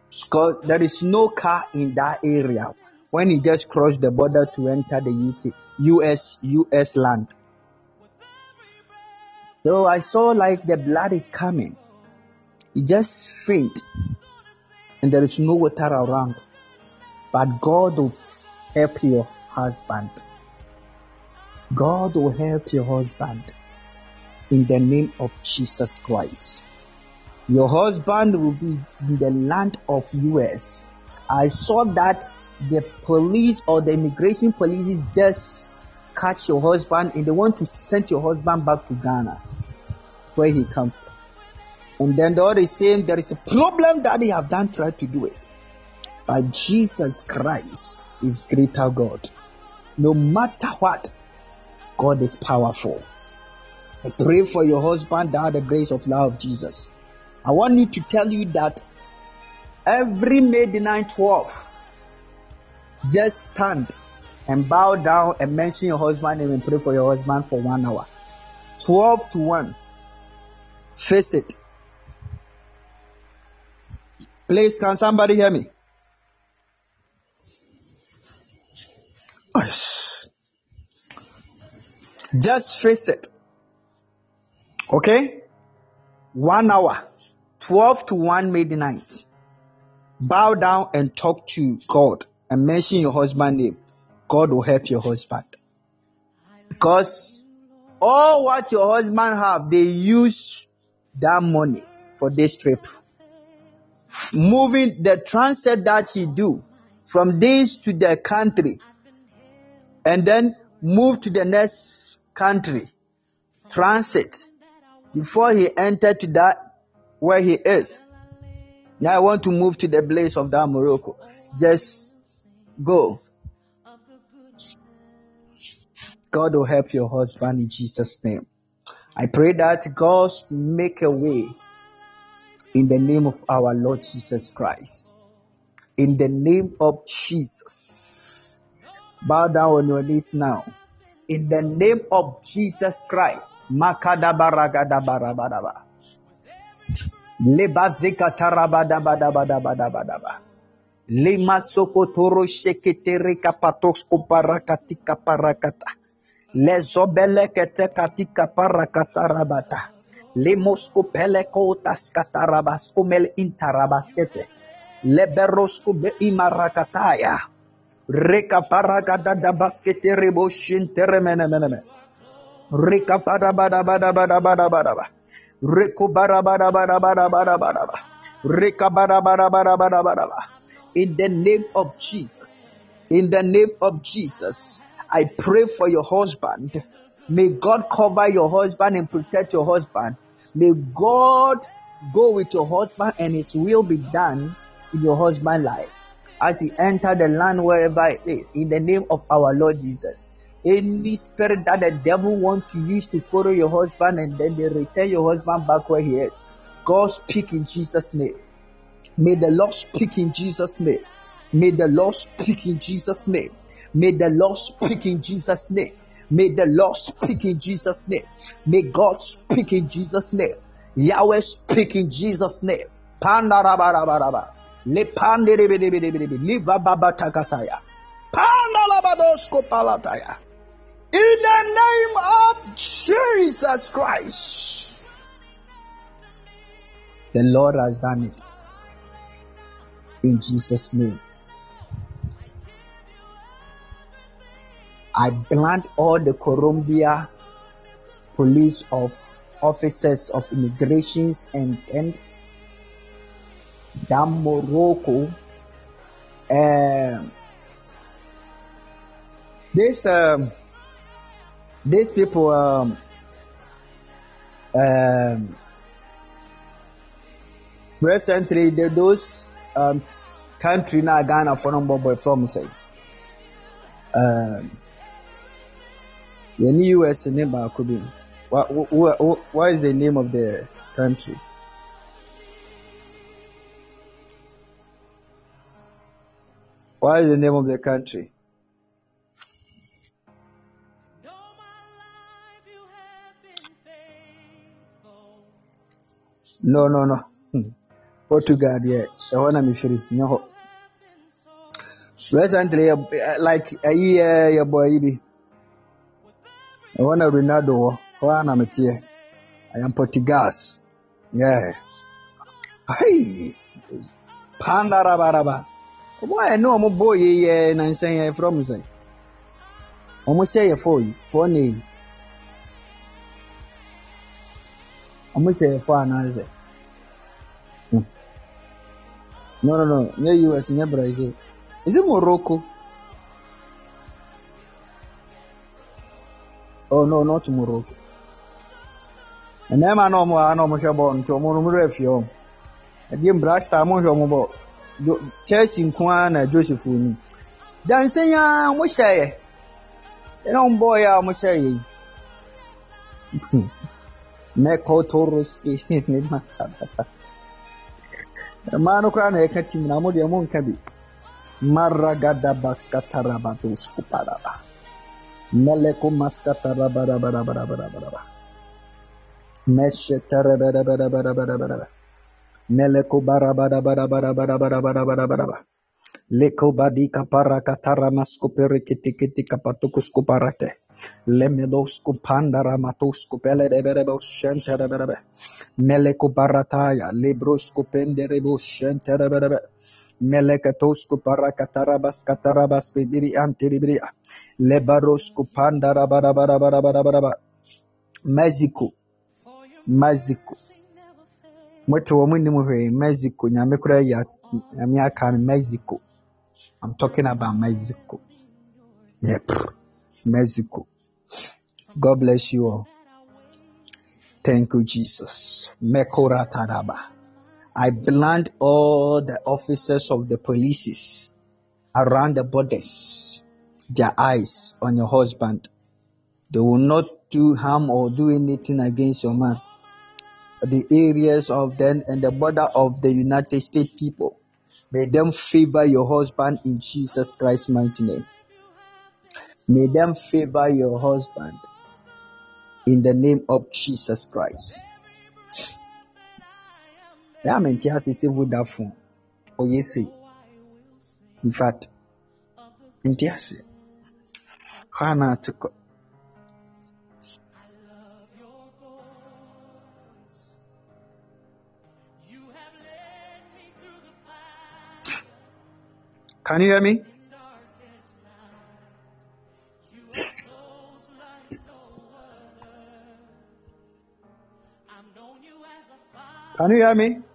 Because there is no car in that area when he just crossed the border to enter the UK, US, US land. So I saw like the blood is coming. He just faint and there is no water around. But God will help your husband. God will help your husband in the name of Jesus Christ. Your husband will be in the land of US. I saw that the police or the immigration police just catch your husband and they want to send your husband back to Ghana where he comes from. And then the other is saying there is a problem that they have done try to do it. But Jesus Christ is greater God. No matter what, God is powerful. I pray for your husband that the grace of love of Jesus. I want you to tell you that every May the 9th 12, just stand and bow down and mention your husband name and pray for your husband for one hour. 12 to 1. Face it. Please, can somebody hear me? Just face it. Okay? One hour. 12 to 1 midnight. Bow down and talk to God and mention your husband name. God will help your husband. Because all what your husband have, they use that money for this trip moving the transit that he do from this to the country and then move to the next country transit before he entered to that where he is now i want to move to the place of that morocco just go god will help your husband in jesus name i pray that god make a way in the name of our Lord Jesus Christ. In the name of Jesus. Bow down on your knees now. In the name of Jesus Christ. Makadabaragadabarabadaba. Lebazikatarabadabadabadabadabadaba. Lima sokotoro sheketere kapatosko parakatika parakata. Lezobele kete katika parakata rabata. Lemosco pelecotas catarabas umel intarabasquete. Leberosco be imarakataya. Reka paragada da baskete reboshin teremenemeneme. Reka parabada bada bada bada bada bada. Bada bada bada bada bada bada. Reka bara bada bada bada bada bada. In the name of Jesus. In the name of Jesus. I pray for your husband. May God cover your husband and protect your husband. May God go with your husband and his will be done in your husband's life as he enter the land wherever it is in the name of our Lord Jesus. Any spirit that the devil want to use to follow your husband and then they return your husband back where he is. God speak in Jesus' name. May the Lord speak in Jesus' name. May the Lord speak in Jesus' name. May the Lord speak in Jesus' name. May the Lord speak in Jesus' name. May God speak in Jesus' name. Yahweh speak in Jesus' name. In the name of Jesus Christ. The Lord has done it. In Jesus' name. I blind all the Colombia police of officers of immigrations and and that Morocco. Um, this um, these people um, um, recently the, those um, country now Ghana for number boy from say um, the US name baako bi what, what, what, what is the name of the country what is the name of the country? Though my life you have been faithful. no no no. Hmm. Portugal deɛ ɛhɔ na mefiri nyɛ hɔ recently yɛ- eh, like ayi yɛ yɛ bɔ ayi bi ɛhɔ na Ronaldo. wɔ hɔ a na meteɛ I am Portugal's yeah. Hey. pandarabaraba ɔmo a ɛne ɔmo bɔ yi yɛ nansan yɛ frɔ mo sɛn ɔmo hyɛ yɛ fɔ yi fɔ ne yi. Ɔmo hyɛ yɛ fɔ anaasɛ Hmm. no no no US nyɛ Brazil. Is it Morocco? Oh no not Morocco. Mmarima na ɔmo a na ɔmo hwɛ bɔɔl nti ɔmo no mo werɛ fie ɔmo. Ɛdeɛ Black Star mo Chelsea nko ara na Joseph ni. Dansan a ɔmo hyɛ yɛ ɛna ɔmo bɔɔl yɛ a ɔmo hyɛ yɛ yi Mekotoroski ne ma mmaa no koraa na ɛka tim na mo deɛ mo nka bi. Maragada baskatarabados kuparaba Meleko maskatarabarabarabarabaraba Meshetereberaberaberaberaba Meleko barabarabarabarabarabarabaraba Leko badika parakatara maskopere kitikiti kapatukus kuparate Lemedos kupandara matos kupele deberebo shentereberebe Meleko barataya libros kupenderebo shentereberebe Melekatos kuparakatarabas katarabas bibiri antiribiri Lebaros kupandara barabarabarabarabaraba Mexico For your Mexico mercy never fails. mote wɔ mo nim hwee Mexico nyame nyame aka Mexico. I'm talking about Mexico. Yep Mexico. God bless you all. Thank you Jesus. Mekora Taraba I blind all the officers of the polices around the borders. Their eyes on your husband. They will not do harm or do anything against your man the areas of them and the border of the United States people. May them favor your husband in Jesus Christ's mighty name. May them favor your husband in the name of Jesus Christ. Phone. Oh. In fact. Can you hear me? Can you hear me?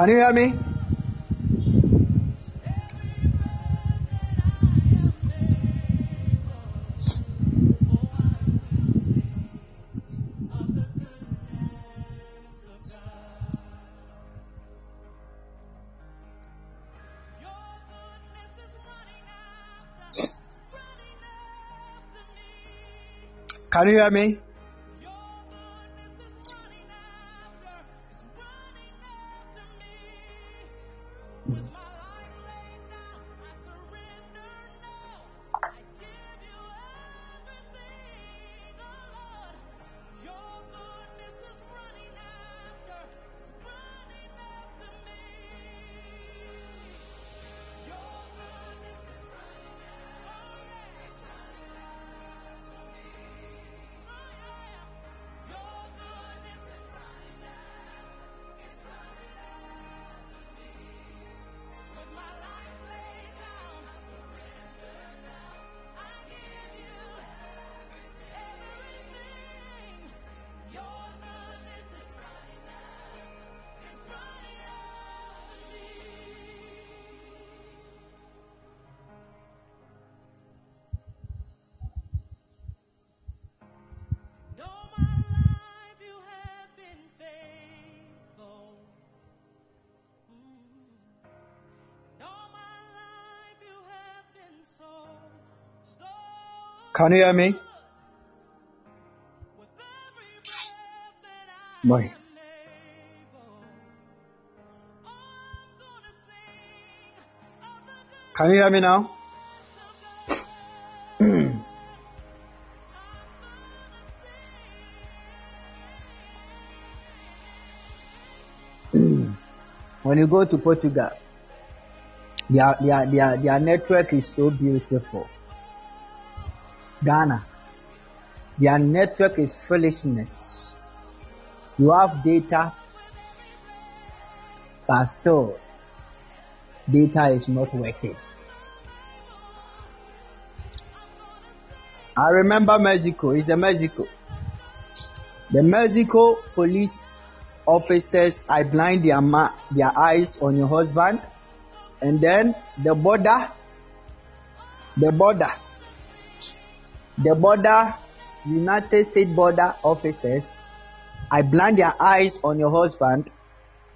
Can you hear me? Can you hear me? Can you hear me? Boy. Can you hear me now? when you go to Portugal, their, their, their, their network is so beautiful. Ghana, their network is foolishness. You have data, but still, data is not working. I remember Mexico. It's a Mexico. The Mexico police officers, I blind their ma- their eyes on your husband, and then the border, the border, the border, United States border officers, I blind their eyes on your husband,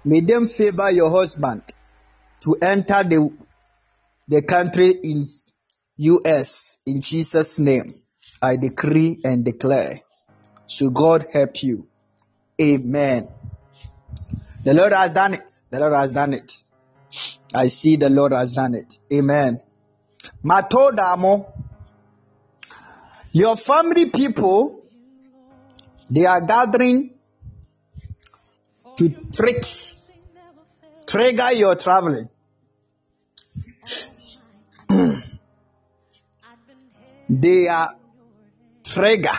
May them favor your husband to enter the the country in US in Jesus' name. I decree and declare. So God help you. Amen. The Lord has done it. The Lord has done it. I see the Lord has done it. Amen. Matodamo. Your family people, they are gathering to trick, trigger your traveling. they are trigger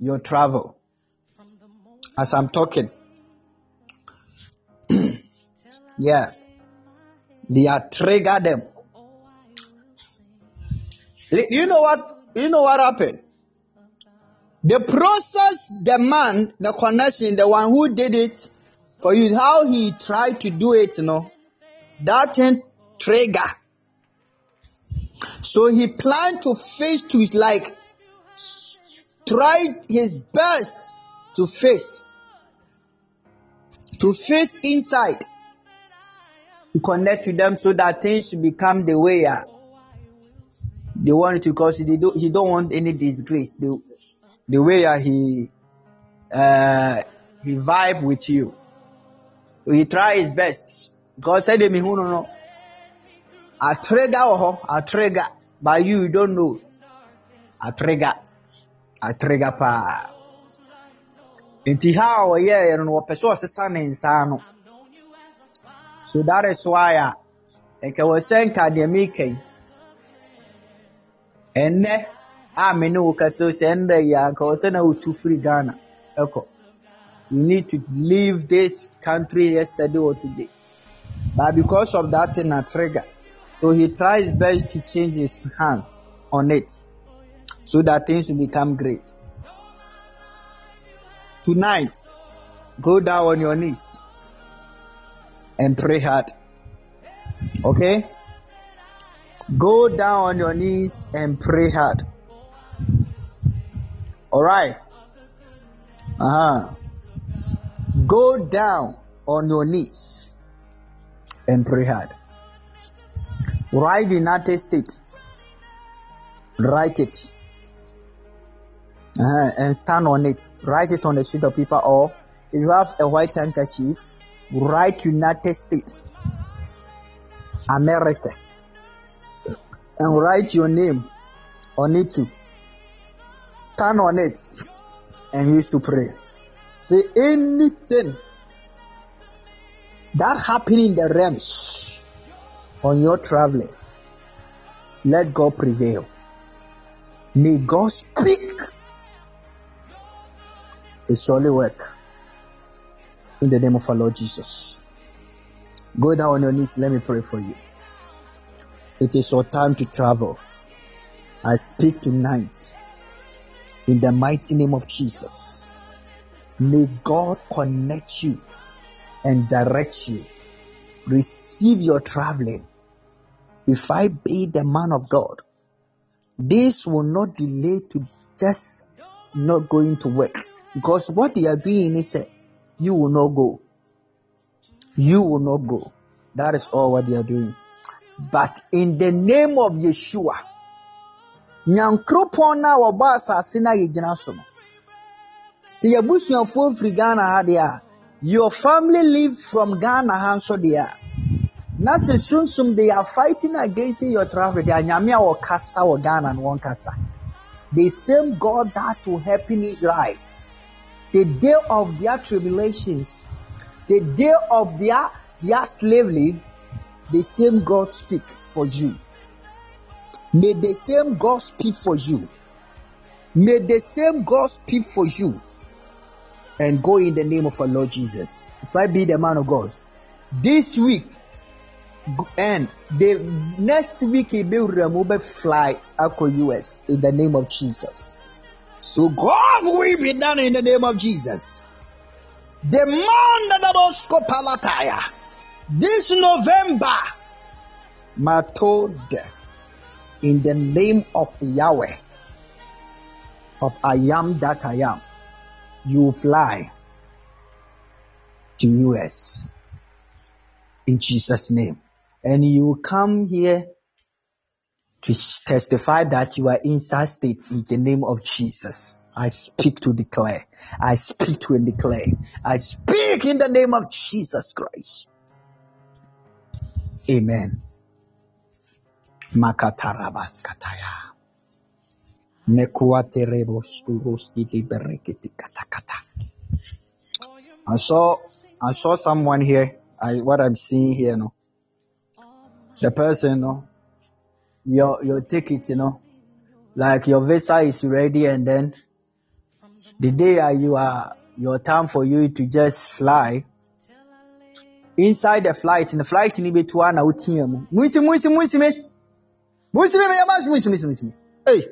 your travel. As I'm talking. yeah. They are trigger them. You know what? You know what happened? The process, the man, the connection, the one who did it for you, how he tried to do it, you know, that thing trigger. So he planned to face to it like tried his best to face to face inside to connect to them so that things should become the way uh, they want it to because he don't, he don't want any disgrace the, the way uh, he uh, he vibe with you. He try his best. Because said me who no no. A trigger or a trigger but you, you don't know. A trigger atrega paa nti ha a ɔyɛɛ no wɔpɛ sɛ ɔsesa ne nsa no so that is why a nka wɔsɛ nka deɛ meka yi ɛnnɛ a me ne wo kasa sɛ ɛnnɛ yi a nka wɔsɛ na wotu firi ghana ɛkɔ you need to leave this country yesterday or today but because of that thing a trigger so he tries best to change his hand on it so that things will become great. Tonight, go down on your knees and pray hard. Okay? Go down on your knees and pray hard. Alright? Uh huh. Go down on your knees and pray hard. Write United States. Write it uh, and stand on it. Write it on a sheet of paper, or if you have a white handkerchief, write United States, America, and write your name on it too. Stand on it and use to pray. Say anything that happened in the realms on your traveling, let God prevail. May God speak It's only work. In the name of our Lord Jesus. Go down on your knees. Let me pray for you. It is your time to travel. I speak tonight in the mighty name of Jesus. May God connect you and direct you. Receive your traveling. If I be the man of God, this will not delay to just not going to work. Because what they are doing is you will not go. You will not go. That is all what they are doing. But in the name of Yeshua, nyankoropɔn no wɔbɔ asase no yɛgyina so no sɛ yɛabusuafoɔ firi ghana ha deɛ a your family live from ghana ha nso deɛ a na sɛ sunsum they are fighting against your traffic deɛ a nyame a wɔkasa wɔ ghana no wɔnkasa. The same god that will help in israel the day of their tribulations the day of their their slavery the same god speak for you may the same god speak for you may the same god speak for you and go in the name of our Lord Jesus. If I be the man of God, this week and the next week he will remove fly aqua US in the name of Jesus. So God will be done in the name of Jesus. The month of Bosco Palataya. This November, Matod, in the name of Yahweh, of I am that I am you fly to US in Jesus name and you come here to testify that you are in inside state in the name of Jesus. I speak to declare. I speak to declare. I speak in the name of Jesus Christ. Amen. Makatarabas I saw I saw someone here. I what I'm seeing here, no. The person, no. Your your ticket, you know, like your visa is ready, and then the day you are your time for you to just fly. Inside the flight, in the flight, ni betu ana utia mu. Mwisi mwisi mwisi me. Mwisi me Muisimi meyamazi muisimi muisimi muisimi. Hey.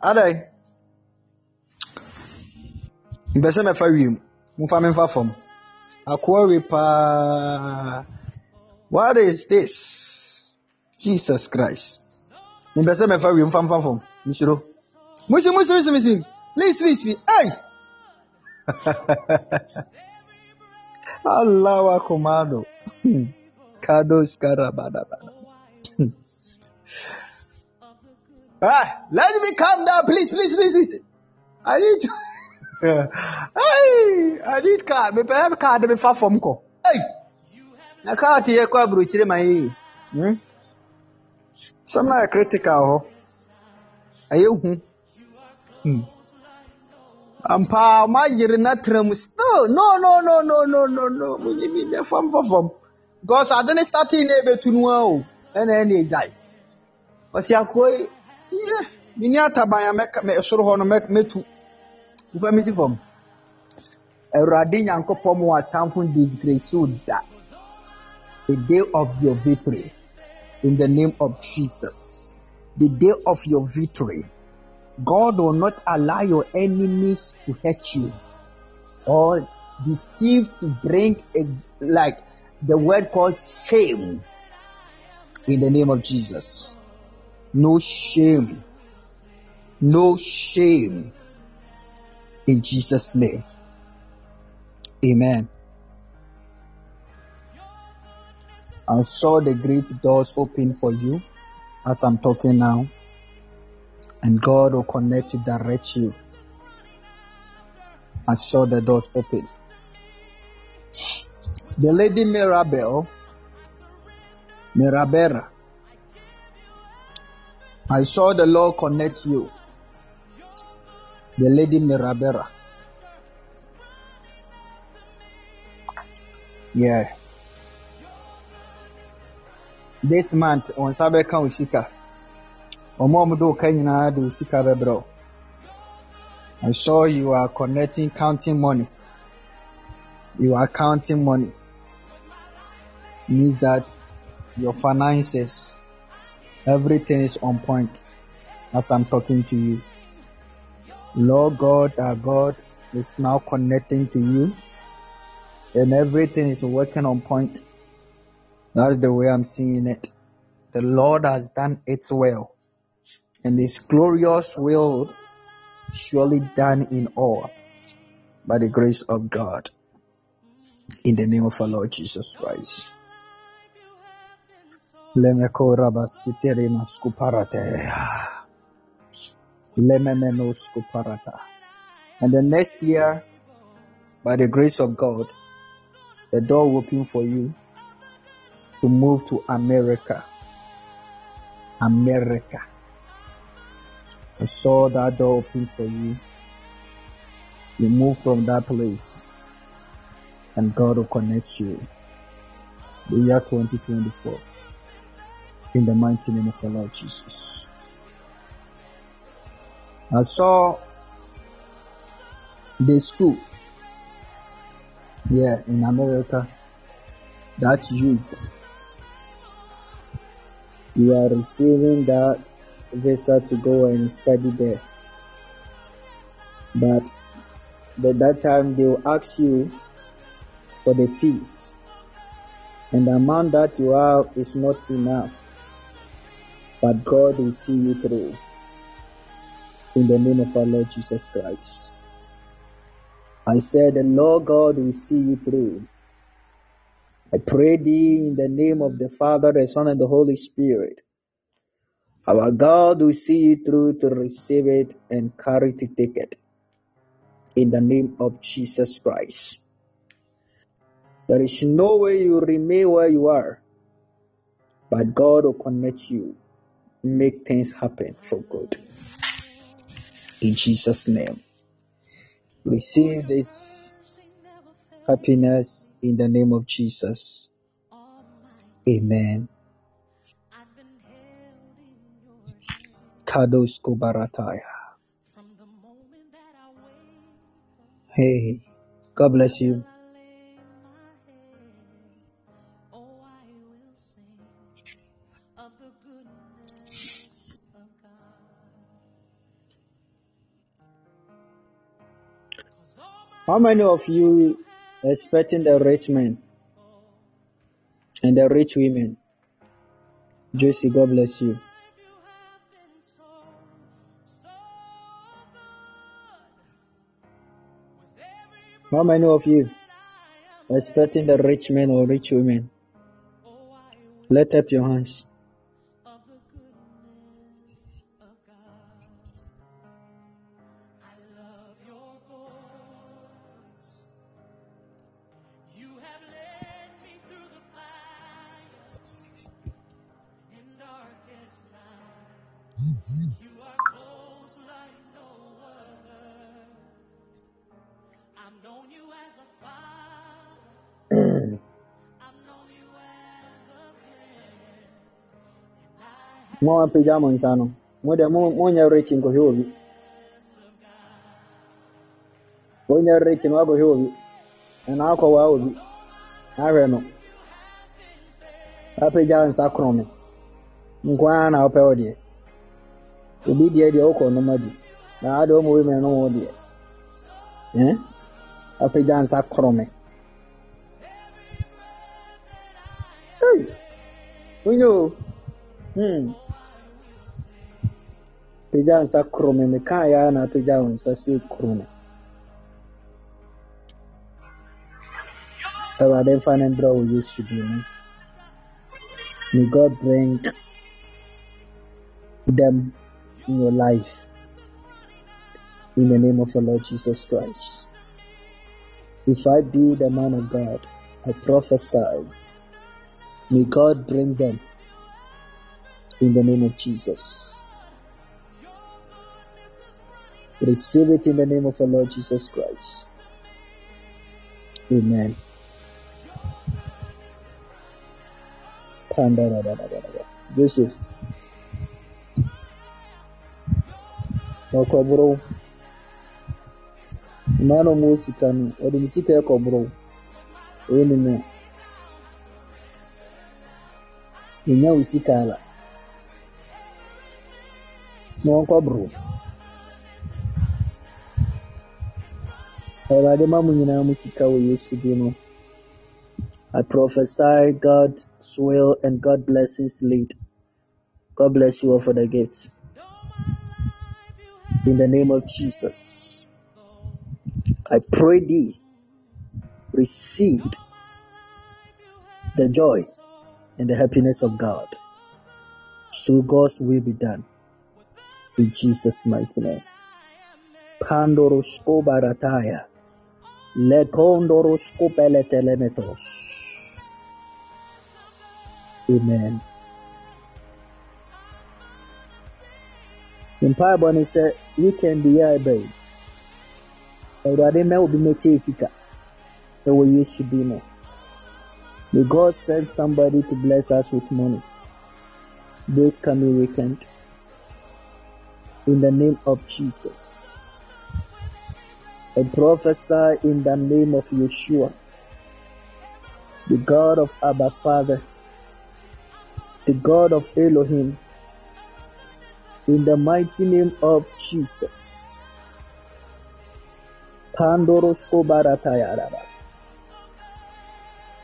Adai. Mbese mefa wiem. me fa fam. Akwa we pa. What is this? Jesus Christ. Nibesa me fa mefa wiem fam fa fam. Mishiro. Muisimi muisimi muisimi muisimi. Please please please. Hey. Allah wa komando. Kados karabada bada. Ah, let me calm down, please, please, please, please. I need to. Hey, I need car. Me pay me car. Me far from ko. Hey, na car tiye ko abruchire mai. Hmm. Some are critical. Ayo hu. Hmm. Ampa ma yiri na tram. No, no, no, no, no, no, no, no. Munyi mi me far from fam. God, I didn't start in ebe tunwa o. Ene ene jai. Osi akoi mini ataban a mɛka mɛ soro hɔ no mɛtu mi si fam awurade mu da. The day of your victory. In the name of jesus. The day of your victory. God will not allow your enemies to hurt you. Or deceive to bring a like the word called shame. In the name of jesus no shame. No shame. In Jesus' name. Amen. I saw the great doors open for you as I'm talking now. And God will connect you, direct you. I saw the doors open. The lady Mirabel, Mirabera, I saw the Lord connect you. The lady Mirabera. Yeah. This month on Sabeka Usika. Omomudo Kenya do Usika Bebro. I saw you are connecting counting money. You are counting money. Means that your finances Everything is on point as I'm talking to you. Lord God, our God is now connecting to you and everything is working on point. That's the way I'm seeing it. The Lord has done it will and His glorious will surely done in all by the grace of God. In the name of our Lord Jesus Christ. Lemeko rabas kitere maskuparate. Lememenosko parata. And the next year, by the grace of God, the door will open for you to move to America. America. I saw that door open for you. You move from that place, and God will connect you. The year 2024. In the mighty name of the Lord Jesus. I saw the school, yeah, in America, that you you are receiving that visa to go and study there. But at that time they will ask you for the fees, and the amount that you have is not enough. But God will see you through. In the name of our Lord Jesus Christ. I said, the Lord God will see you through. I pray thee in the name of the Father, the Son, and the Holy Spirit. Our God will see you through to receive it and carry to take it. In the name of Jesus Christ. There is no way you remain where you are, but God will connect you, make things happen for good. In Jesus' name. Receive this happiness in the name of Jesus. Amen. Kados Kubarataya. Hey, God bless you. How many of you expecting the rich men and the rich women? Josie, God bless you. How many of you expecting the rich men or rich women? Let up your hands. Wonyɛ rich no wakɔhwɛ obi ɛna akɔwaa obi ahwɛ no. Apagya nsa korɔme nko ara na wopɛ wo deɛ obi deɛ deɛ wokɔ nom adi na ade ɔma obi mɛ no wo deɛ eh apagya nsa korɔme ei wonyɛ o hmm apagya nsa korɔme mekaa yɛ a na apagya wo nsa sɛ korɔme awurade mfa ne mbrɛ wɔ yesu din mu may god bring them in your life. In the name of the lord jesus christ. If i be the man of god i prophesy. May god bring them in the name of jesus receive it in the name of the lord jesus christ amen. Joseph. Ɔkɔboro. Mmaa na ɔmo sika no, ɔde ne sika ɛkɔboro. Ɛyɛ ne mu. Enya wo sika ala. Na ɔnkɔboro. Awurade ma nyinaa mo sika wɔ Yesu mu. I prophesy God's will and God blessings lead. God bless you all for the gifts. In the name of Jesus, I pray thee, receive the joy and the happiness of God. So God's will be done. In Jesus' mighty name. Pandorosko barataya. Lekondorosko peletelemetos. Amen. mpaebɔ ne sɛ weekend yi a ɛba yi awurade mma obi mɛtie sika ɛwɔ yesu din mu may god send somebody to bless us with money this coming weekend in the name of jesus I prophesy in the name of Yeshua, the God of Abba Father, the God of Elohim, in the mighty name of Jesus. Pandoros kobaratayaraba.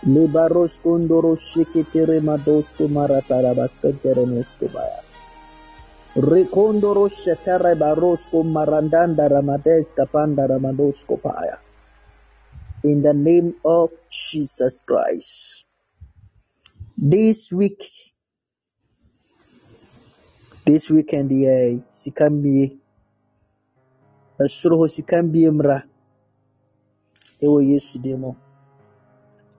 Libaros kondoro shikitere madosto baya. Barosko marandanda ramadeska panda ramadosko paya. In the name of Jesus Christ. This week this weekend yɛ sika mmie eh, ɛsoro hɔ sika mbie mmra ɛwɔ yesu din mu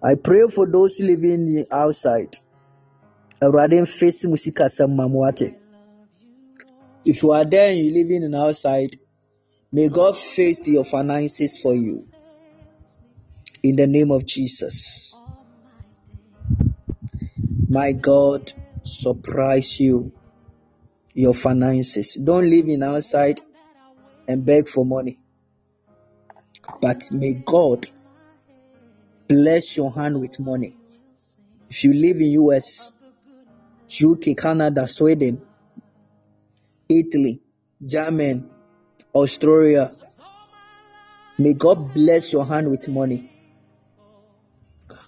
i pray for those living outside awurade mfesi mu sika sɛm ma if you are there and you're living in outside may god face your finances for you in the name of jesus my god surprise you your finances. Don't live in outside and beg for money. But may God bless your hand with money. If you live in US, UK, Canada, Sweden, Italy, Germany, Australia, may God bless your hand with money.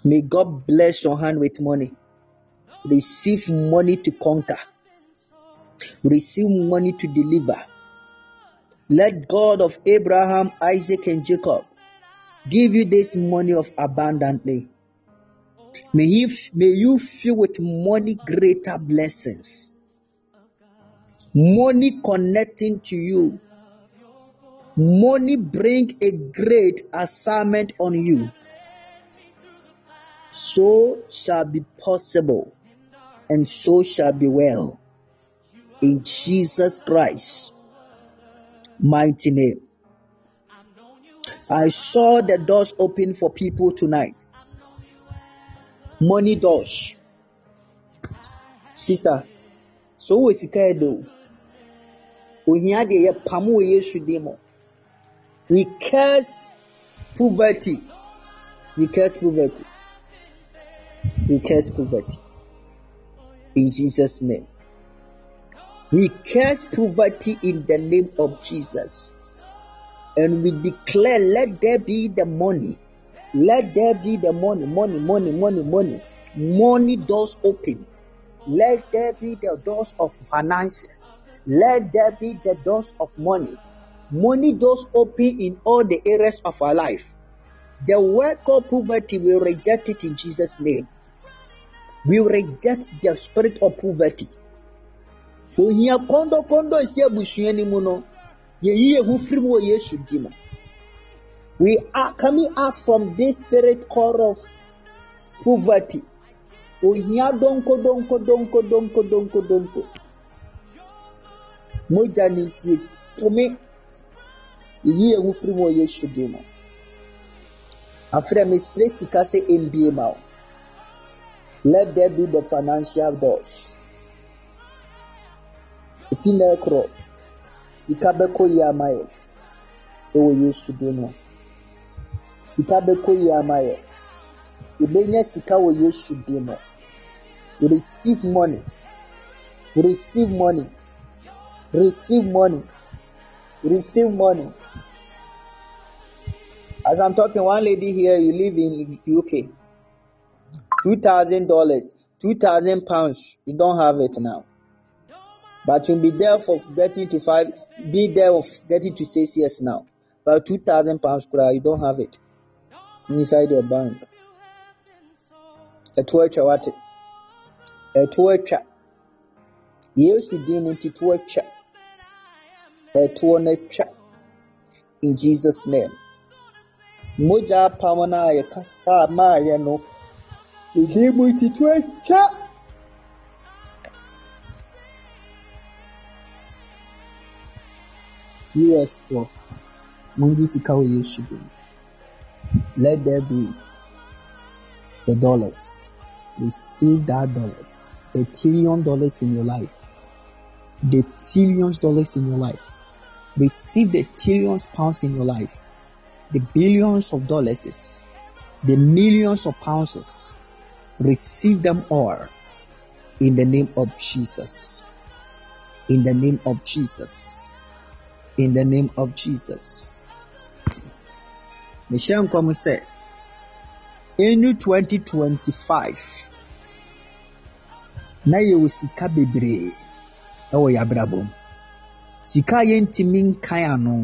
May God bless your hand with money. Receive money to conquer receive money to deliver. Let God of Abraham, Isaac, and Jacob give you this money of abundantly. May, he, may you fill with money greater blessings. Money connecting to you. Money bring a great assignment on you. So shall be possible and so shall be well in Jesus Christ mighty name. I saw the doors open for people tonight. Money doors. Sister, so we do. We curse poverty. We curse poverty. We curse poverty. In Jesus' name. We curse poverty in the name of Jesus. And we declare, let there be the money. Let there be the money, money, money, money, money. Money doors open. Let there be the doors of finances. Let there be the doors of money. Money doors open in all the areas of our life. The work of poverty, we reject it in Jesus' name. We reject the spirit of poverty ohia kɔndɔkɔndɔ esi abusua no mu no yɛyi yɛn ho firi mu wɔ yesu di mu we are coming out from this spirit core of poverty donko donko donko donko donko donko mogya ne ntie yɛyi yɛn ho firi mu yesu di mu. Afei mesrɛ sika sɛ mbie ma wo. Let there be the financial doors. Efi na ɛkorɔ sika bɛkɔ yie ama yɛ ɛwɔ yesu din mu. Sika bɛkɔ yie ama yɛ yɛbɛnya sika wɔ yesu din mu. Receive money. Receive money receive money. Receive money. As i'm talking one lady here you live in uk two thousand dollars two thousand pounds you don't have it now. But you'll be there for getting to five, be there of getting to six years now. But two thousand pounds, you don't have it. Inside your bank. ɛto atwa wate ɛto atwa yesu din nti to atwa in jesus name. Mogya apam no a yɛkasa maayɛ no. Ɛdi mu tito atwa us for mungi sika wɔ yesu. Bi mu let there be the dollars. Receive that dollars. The trillion dollars in your life. The trillions dollars in your life receive the trillions pounds in your life. The billions of dollars the millions of pounds. Receive them all in the name of jesus. In the name of jesus. In the name of jesus. Nkɔm sɛ ɛnu 2025 na yɛwɔ sika bebree ɛwɔ mu sika yɛntumi nkan ano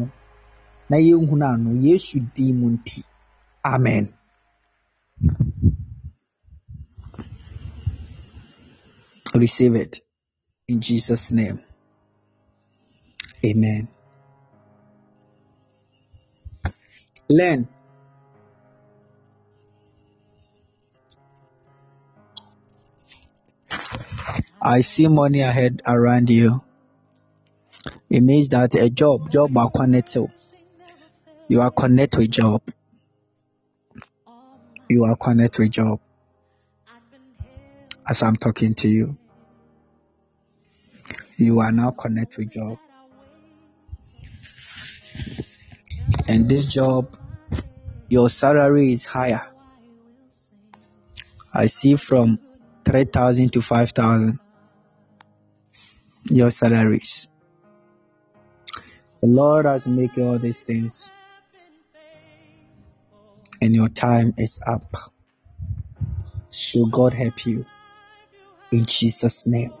na yɛnhunu ano yesu din mu nti amen. Receive it in jesus name. Amen. Learn. I see money ahead around you. It means that a job, job are connected. You are connected with job. You are connected with job. As I'm talking to you, you are now connected with job. And this job, your salary is higher. I see from 3,000 to 5,000 your salaries. The Lord has made all these things, and your time is up. So God help you in Jesus' name.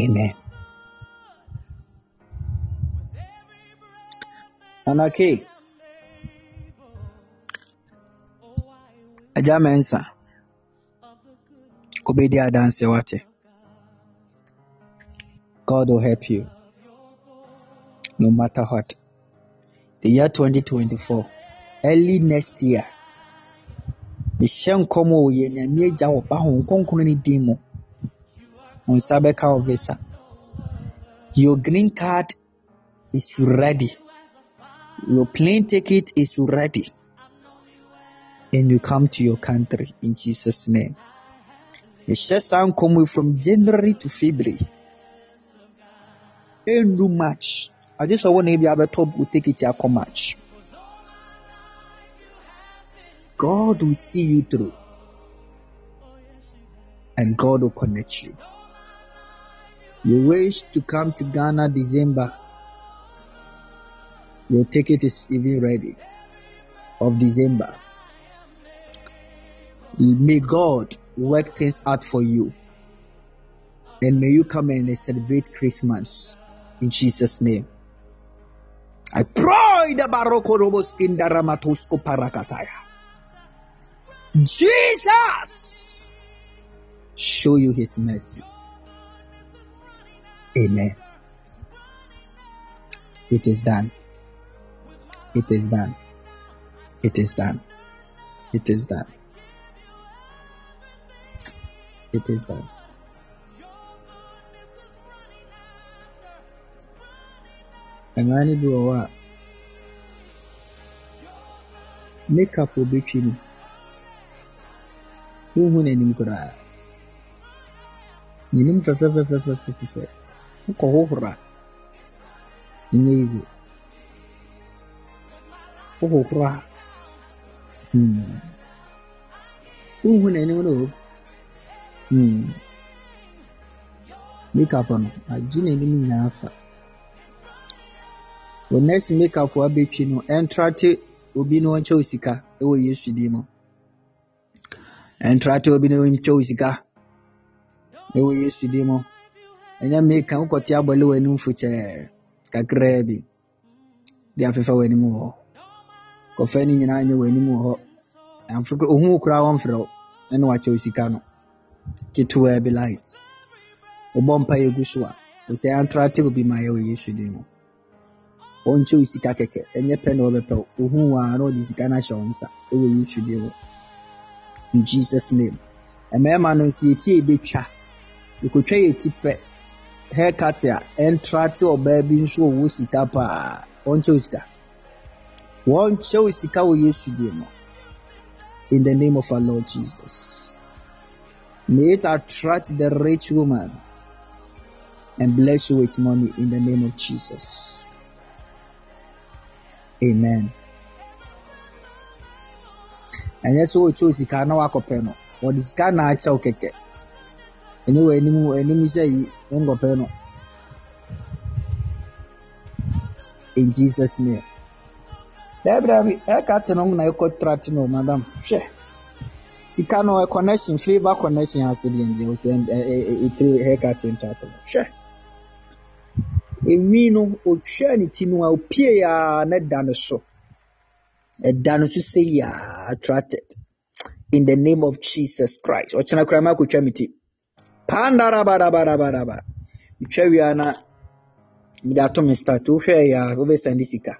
Amen. Anake. Agya Mensa. Obedi adanse wate. God will help you no matter what. The year 2024, early next year, mehyɛ nkɔm wɔ yɛ nyame agya wɔ ba ho nkronkron ne din mu. Wo nsa bɛka wo visa. Your green card is ready. Your plane ticket is ready. And you come to your country in jesus name. Mehyɛ saa yi from january to february. Ɛndu match agye sɛ wɔ na ebi abɛtɔ ticket akɔ match God will see you through. And God will connect you. You wish to come to Ghana December. Your ticket is even ready. Of December. May God work things out for you. And may you come and celebrate Christmas in Jesus' name. I pray the Baroko Robos Kindaramatosko Parakataya. Jesus show you his mercy. Amen. It is done. It is done. It is done. It is done. It is done. Mmaa no bi wɔ hɔ a makeup obetwi no wohu n'anim koraa n'anim fɛfɛfɛfɛfɛfɛ wokɔ hohoro a ɛnyɛ yize wohohoro a hmm. Wohu n'anim no o hmm. Makeup no agye n'anim nyinaa fa wɔ makeup a abɛtwi no ɛntrate obi na ɔnkyɛ wo sika ɛwɔ yesu din mu ɛntrate obi na wo sika ɛwɔ yesu din mu ɛnyɛ meka wokɔte abɔle w'anim fokyɛɛ kakraa bi. De afefa w'anim wɔ hɔ kɔfa no nyinaa nyɛ w'anim wɔ hɔ amfo ohu koraa wɔmfrɛ wo ɛne wakyɛ wo sika no. Ketewaa bi light. Wobɔ mpa yɛ gu so a sɛ antrate obi ma yɛ wɔ yesu din mu ɔnkyɛ wo sika kɛkɛ ɛnyɛ pɛ na ɔbɛpɛ wo ohu a na ɔde sika no ahyɛ wo ɛwɔ yesu din mu in jesus name. Mmarima no nso yɛti ebetwa ekotwa yɛ ti pɛ haircut a ɛntrate ɔbaa bi nso ɔwɔ sika paa ɔnkyɛ wo sika wɔnkyɛ wo sika wɔ yesu din mu in the name of our lord jesus. May it attract the rich woman and bless you with money in the name of Jesus. Amen. ɛnyɛ sɛ wɔkyɛw sika na wakɔpɛ no wɔde sika na akyɛw kɛkɛ ɛnyɛ wɔ anim anim sɛ yi nkɔpɛ no in jesus name daabi ɛka te no na ɛkɔ trate no madam hwɛ sika no connection favour connection ase deɛ deɛ ɔsɛ ɛtiri haircut ntrate no hwɛ enwi no otwa ne ti no a na da no so. Ɛda no so sɛ yaa attracted. In the name of jesus christ. Ɔkyena koraa ma akotwa me ti. Pandarabarabaraba metwa wia na mede ato me start wohwɛ yɛ wobɛsande sika.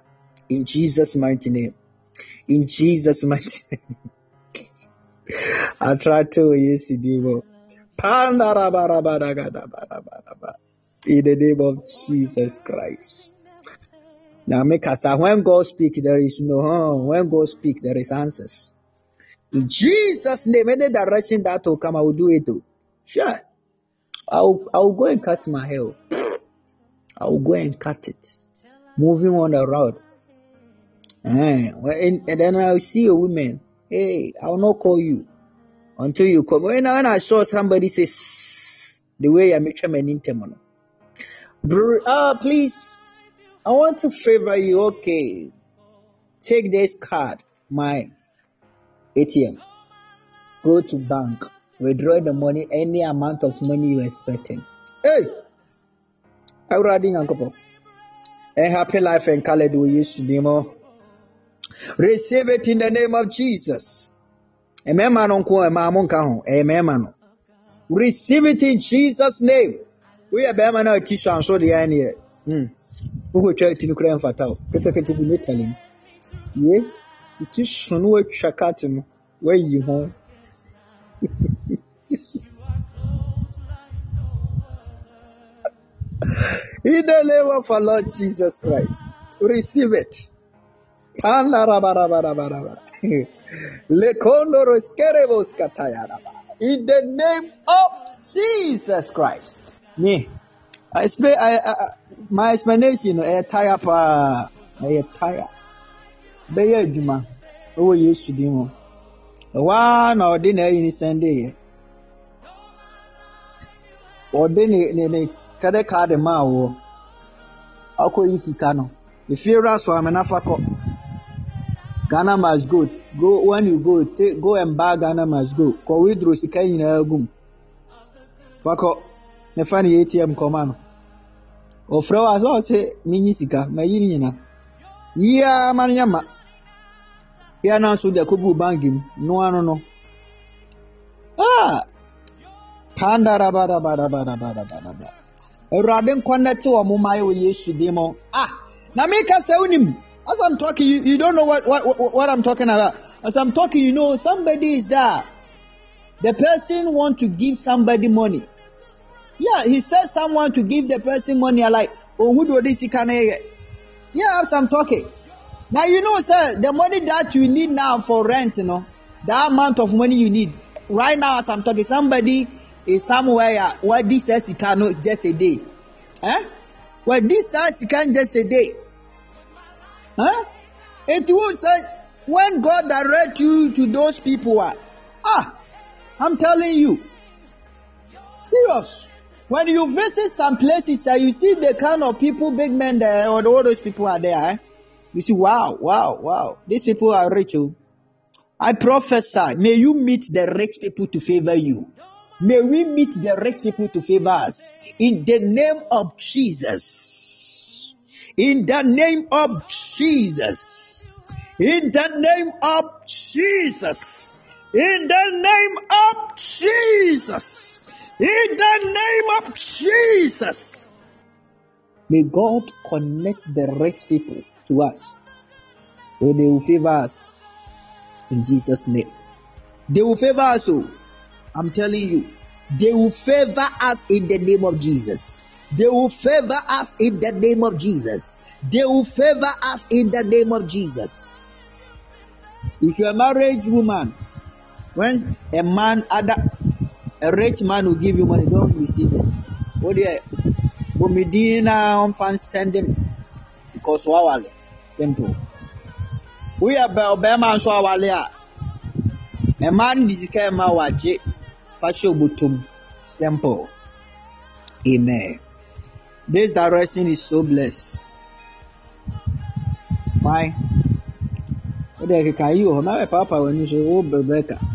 In jesus mighty name. In jesus mighty name. Attracted oh, wɔ yesu din mu pandarabarabarabarabaraba in the name of Jesus Christ. Now make us when God speak, there is no harm. When God speak, there is answers. In Jesus' name, any direction that will come, I will do it. Sure. I'll I'll go and cut my hair. I will go and cut it. Moving on the road. Eh, and, and then I'll see a woman. Hey, I'll not call you until you come. When, when I saw somebody say the way I make sure in Ah, please, I want to favor you. Okay, take this card, my ATM. Go to bank, withdraw the money, any amount of money you're expecting. Hey, already, Uncle. A happy life and colored we used to demo. Receive it in the name of Jesus. Amen. Receive it in Jesus' name. Woyɛ bɛrima na ɔti so deɛ ɛne yɛ hmm. Ti no kora mfata wo ketekete bi ne tale mu ye ti so no watwa kate no wayi ho In the name of our Lord Jesus Christ, receive it. In the name of Jesus Christ. Explain I, I, my explanation ɛyɛ tire paa ɛyɛ tire. Bɛyɛ adwuma ɛwɔ yesu din mu. Ɛwaa na ɔde na ɛyi ne sɛnde yɛ ɔde ne ne ne credit card maa wɔ ɔkɔ yi sika no efiewura so amena ghana must go go when you go take go and buy ghana must go. Kɔ withdraw sika nyinaa gum fa kɔ. Ne fa ne atm kɔma no ɔfrɛ wo a sɛ ɔsɛ menyi sika mayi no nyina yiaa ma no nyɛ ma bia na nso de akɔgu banki mu noa no no ah pandarabadabadabadabadabada awurade nkɔnnɛ te wɔ mo mayɛ wɔ yesu din mu ah na meka sɛ wonim as i'm talking you, you don't know what, what, what i'm talking about. As i'm talking you know somebody is there. The person want to give somebody money yeah, he said someone to give the person money. I like, oh, who do this? Can Yeah, I'm talking. Now you know, sir, the money that you need now for rent, you know, the amount of money you need right now as I'm talking, somebody is somewhere where this says he cannot just a day. Eh? Where this says he can just a day. Huh? It will say when God direct you to those people, ah, I'm telling you, serious. When you visit some places, uh, you see the kind of people, big men there, or all those people are there. Eh? You see, wow, wow, wow. These people are rich. Oh. I prophesy, may you meet the rich people to favor you. May we meet the rich people to favor us. In the name of Jesus. In the name of Jesus. In the name of Jesus. In the name of Jesus. In the name of Jesus. May God connect the right people to us. So they will favor us in Jesus' name. They will favor us. Oh, I'm telling you, they will favor us in the name of Jesus. They will favor us in the name of Jesus. They will favor us in the name of Jesus. If you're a married woman, when a man, other, a rich man will give you money, don't receive it. What do you, Bumidina on fan send him because wawale. Simple. We are Bama so awale a. A man di sika ma waje fashion butum. Simple. Amen. This direction is so blessed. Why? What the heck are you? Now, Papa, when you say, Oh, Rebecca. Pandarabados, korobos, kitirebatarabas, katarabas.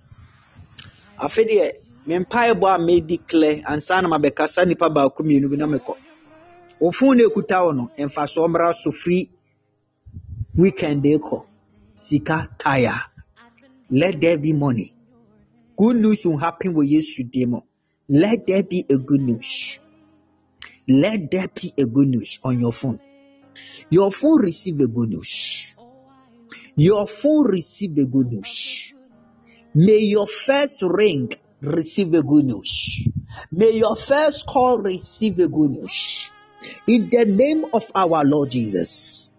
Afei deɛ, me mpaebɔ a medi klɛ ansa na mabɛkasa nipa baako mmienu bi na mekɔ. Phone no ekuta wo no, mfa so mmra so free weekend ekɔ. Sika tire. Let there be money. Good news will happen wɔ Yesu din mu. Let there be a good news. Let there be a good news on your phone. Your phone receive a good news. Your phone receive a good news. May your first ring receive a good news. May your first call receive a good news. In the name of our Lord Jesus.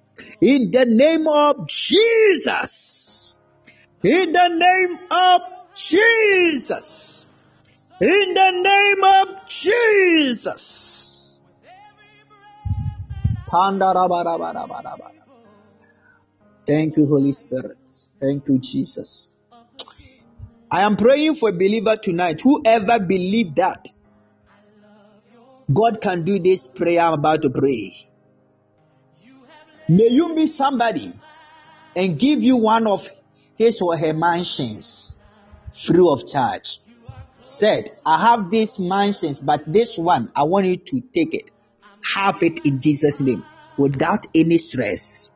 In the name of Jesus. In the name of Jesus. In the name of Jesus. Thank you, Holy Spirit. Thank you, Jesus. I am praying for a believer tonight. Whoever believe that God can do this prayer I'm about to pray. May you meet somebody and give you one of his or her mansions free of charge. Said, I have these mansions, but this one, I want you to take it. Have it in Jesus' name without any stress,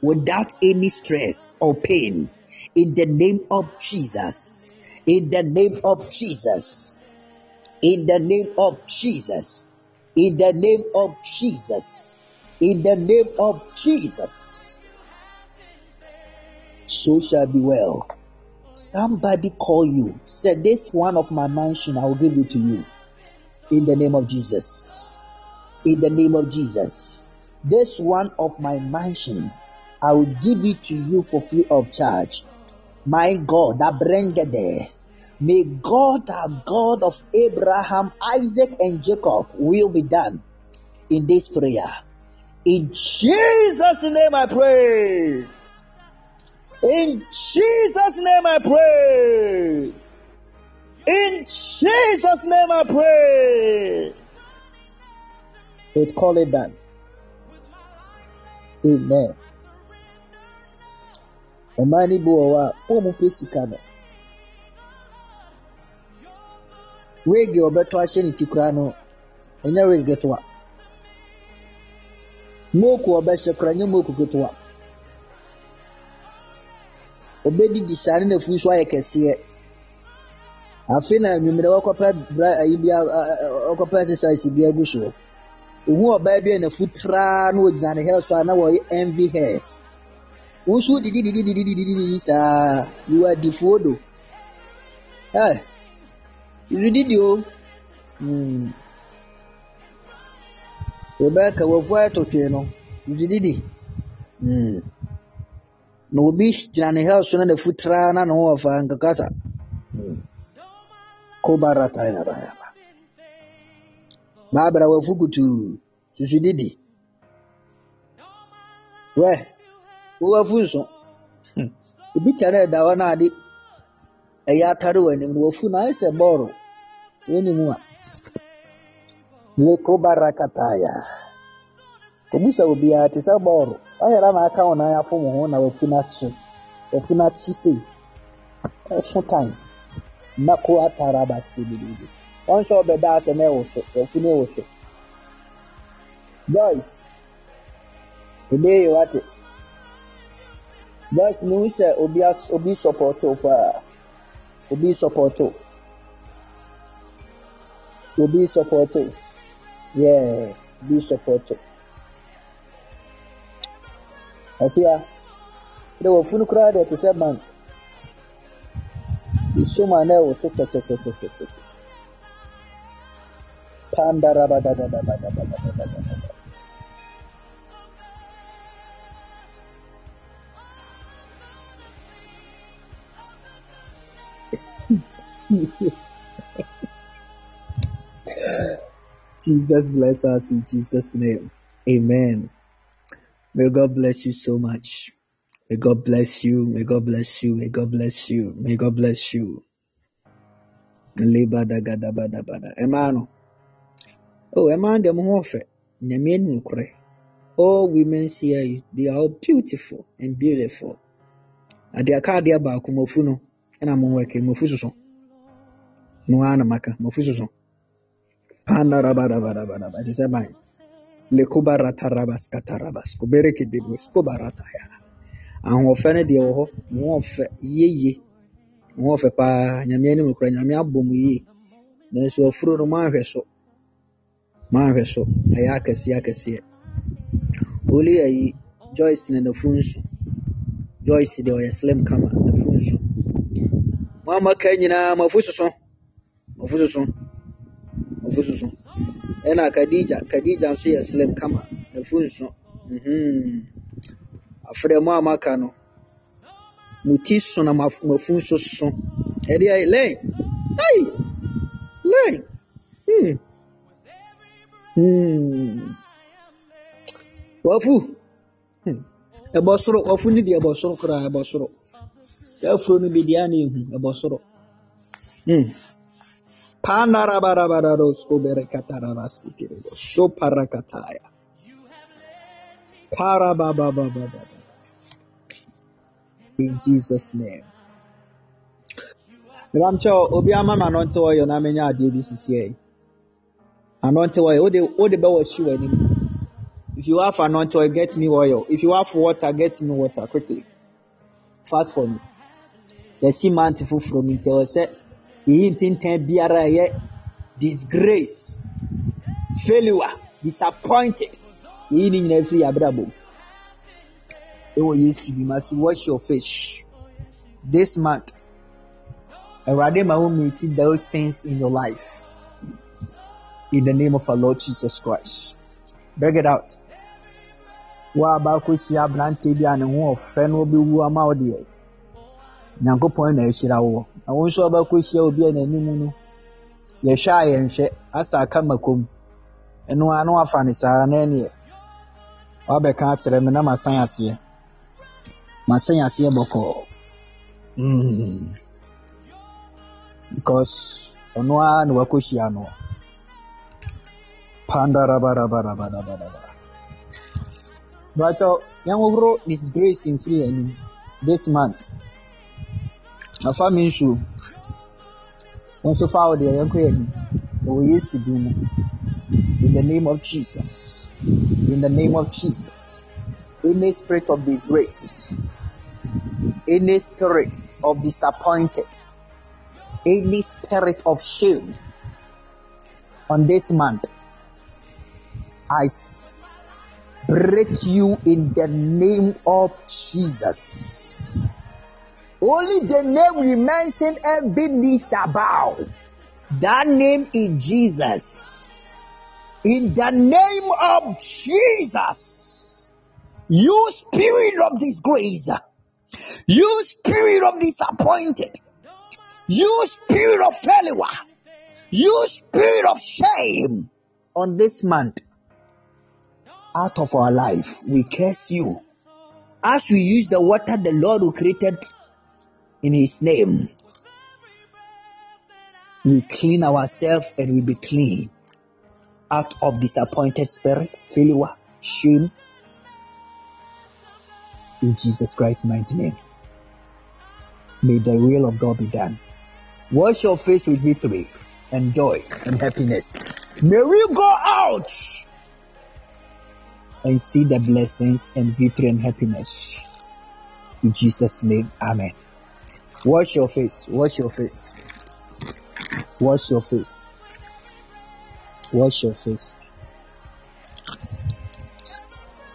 without any stress or pain. In the name of Jesus. In the name of Jesus. In the name of Jesus. In the name of Jesus. In the name of Jesus. So shall be well. Somebody call you, said, This one of my mansion, I will give it to you. In the name of Jesus. In the name of Jesus. This one of my mansion, I will give it to you for free of charge. My God, that bring it there. May God, the God of Abraham, Isaac, and Jacob, will be done in this prayer. In Jesus' name I pray. In Jesus' name I pray. In Jesus' name I pray. It call it done. Amen. Mmaa Wig a ɔbɛtɔ ahyɛ ne ti koraa no, ɛnyɛ wig ketewa. Mooko a ɔbɛhyɛ koraa nyɛ mooko ketewa. Obedidi saa ne n'afu nso ayɛ kɛseɛ. Afei na anwummerɛ wɔkɔpɛ bra ayi bi wɔkɔpɛ exercise bi agu so. Ohun ɔbaa bi a n'afu traa na ogyina ne hair so a na wɔyɛ envy hair. Wosu didi didi didi didi saa yiwa difuo do. Ɛ didi o. Hmm. Rebecca wafu ayɛtɔ twee no didi. Hmm. Na obi gyina ne hair so na n'afu traa na ne ho wɔ fa nkakasa. Hmm. Kobara taina bayaba. Baabra wafu kutuu. Susu didi. Wɛ. Wowafu nso. Hmm. Obi kyerɛ ɛda hɔ na ade ɛyɛ atare wɔ anim no wafu na ayɛ sɛ bɔɔlo. Wɔnim a. Yeko barakataya. obusa obiara te sɛ bɔɔlo ɔyɛra na aka wɔn nan afom ho na wafu n'akyi wafu n'akyi sei ɛso time. Mako atara basket bebree wɔn nso ɔbɛda ase na ɛwɔ so wafu na ɛwɔ so joyce. Ebe yi wate joyce n sɛ obi sɔpɔtɔ paa obi sɔpɔtɔ obi sɔpɔtɔ yɛɛ obi sɔpɔtɔ. afia dɛ wafunu koraa deɛ te sɛ bank isom a na ɛwɔ so kyɛkyɛkyɛkyɛkyɛkyɛ pandarabadagadabadabadabadabada Jesus bless us in Jesus' name. Amen. May God bless you so much. May God bless you. May God bless you. May God bless you. May God bless you. Oh, Nukre. All women here, they are all beautiful and beautiful. Ade aka ade baako mofu no ɛna mo wɛke mofu soso. No ana maka mofu soso. Panda rabadabadabada. It is a mine. lekubarata katarabas kubereke debus kubarataya ahoɔfɛ no deɛ wɔ hɔ mo wɔfɛ yeye mo wɔfɛ paa nyame anim kora nyame abɔ mu yie nanso afuro no moanhwɛ so. Moanhwɛ so. Ɛyɛ akɛseɛ akɛseɛ oli ayi joyce na nafu nso joyce deɛ ɔyɛ slim kama nafu nso mo amaka nyinaa mafu soso mafu soso mafu soso ɛna Khadija Khadija nso yɛ slim kama. Afu nso. Mhm. Afrɛ mu a maka no mo ti so na mafu nso so. Ɛde ayɛ lɛn ai lɛn hmm. Hmm. Wafu. Hmm. Ɛbɔ soro wafu ne deɛ ɛbɔ soro koraa ɛbɔ soro. Afuro no bi deɛ ana ehu ɛbɔ soro. Hmm Panarabarabarosko berekatarabaskitiribo. Shoparakataya. Parabababababa. In Jesus' name. Ramcho, obi ama ma anointing oil na menya adeɛ bi sisi yi. Anointing oil, wode wode bɛwɔ hyi w'anim. If you have anointing oil, get me oil. If you have water, get me water quickly. Fast for me. Yɛsi mante foforɔ mu nti ɛwɔ sɛ yɛyi ntentan biara a ɛyɛ disgrace, failure, disappointed. Yɛyi ne nyinaa firi abrabɔ mu. Ɛwɔ Yesu bi ma si wash your face. This month, Awurade ma wo meet those things in your life. In the name of our Lord Jesus Christ. Bring it out. Wo a baakɔhyia aberanteɛ bi a ne ho ɔfɛ na ɔbɛwu ama wo deɛ, Nyankopɔn na ahyira wo. Wo nso a wobɛkɔhyia obi a n'anim no, yɛhwɛ a yɛnhwɛ asa aka makom. Ɛno ara na ne saa na wabɛka akyerɛ me na masan aseɛ. Masan aseɛ bɔkɔɔ. Because ɔno ara na wakɔhyia no. Pandarabarabarabarabaraba. Bàtɔ yɛnhohoro disgrace mfiri anim this month. Afa mi nsuo. Nso fa wo deɛ yɛn anim. Ɛwɔ Yesu din mu. In the name of Jesus. In the name of Jesus. Any spirit of disgrace. Any spirit of disappointed. Any spirit of shame on this month. i break you in the name of Jesus. Only the name we mentioned, every knee shall bow. That name is Jesus. In the name of Jesus. You spirit of disgrace. You spirit of disappointed. You spirit of failure. You spirit of shame. On this month, out of our life, we curse you. As we use the water the Lord who created in His name, we clean ourselves and we be clean out of disappointed spirit, failure, shame. In Jesus Christ's mighty name. May the will of God be done. Wash your face with victory and joy and happiness. May we go out and see the blessings and victory and happiness. In Jesus' name, Amen. Wash your face. Wash your face. Wash your face. Wash your face.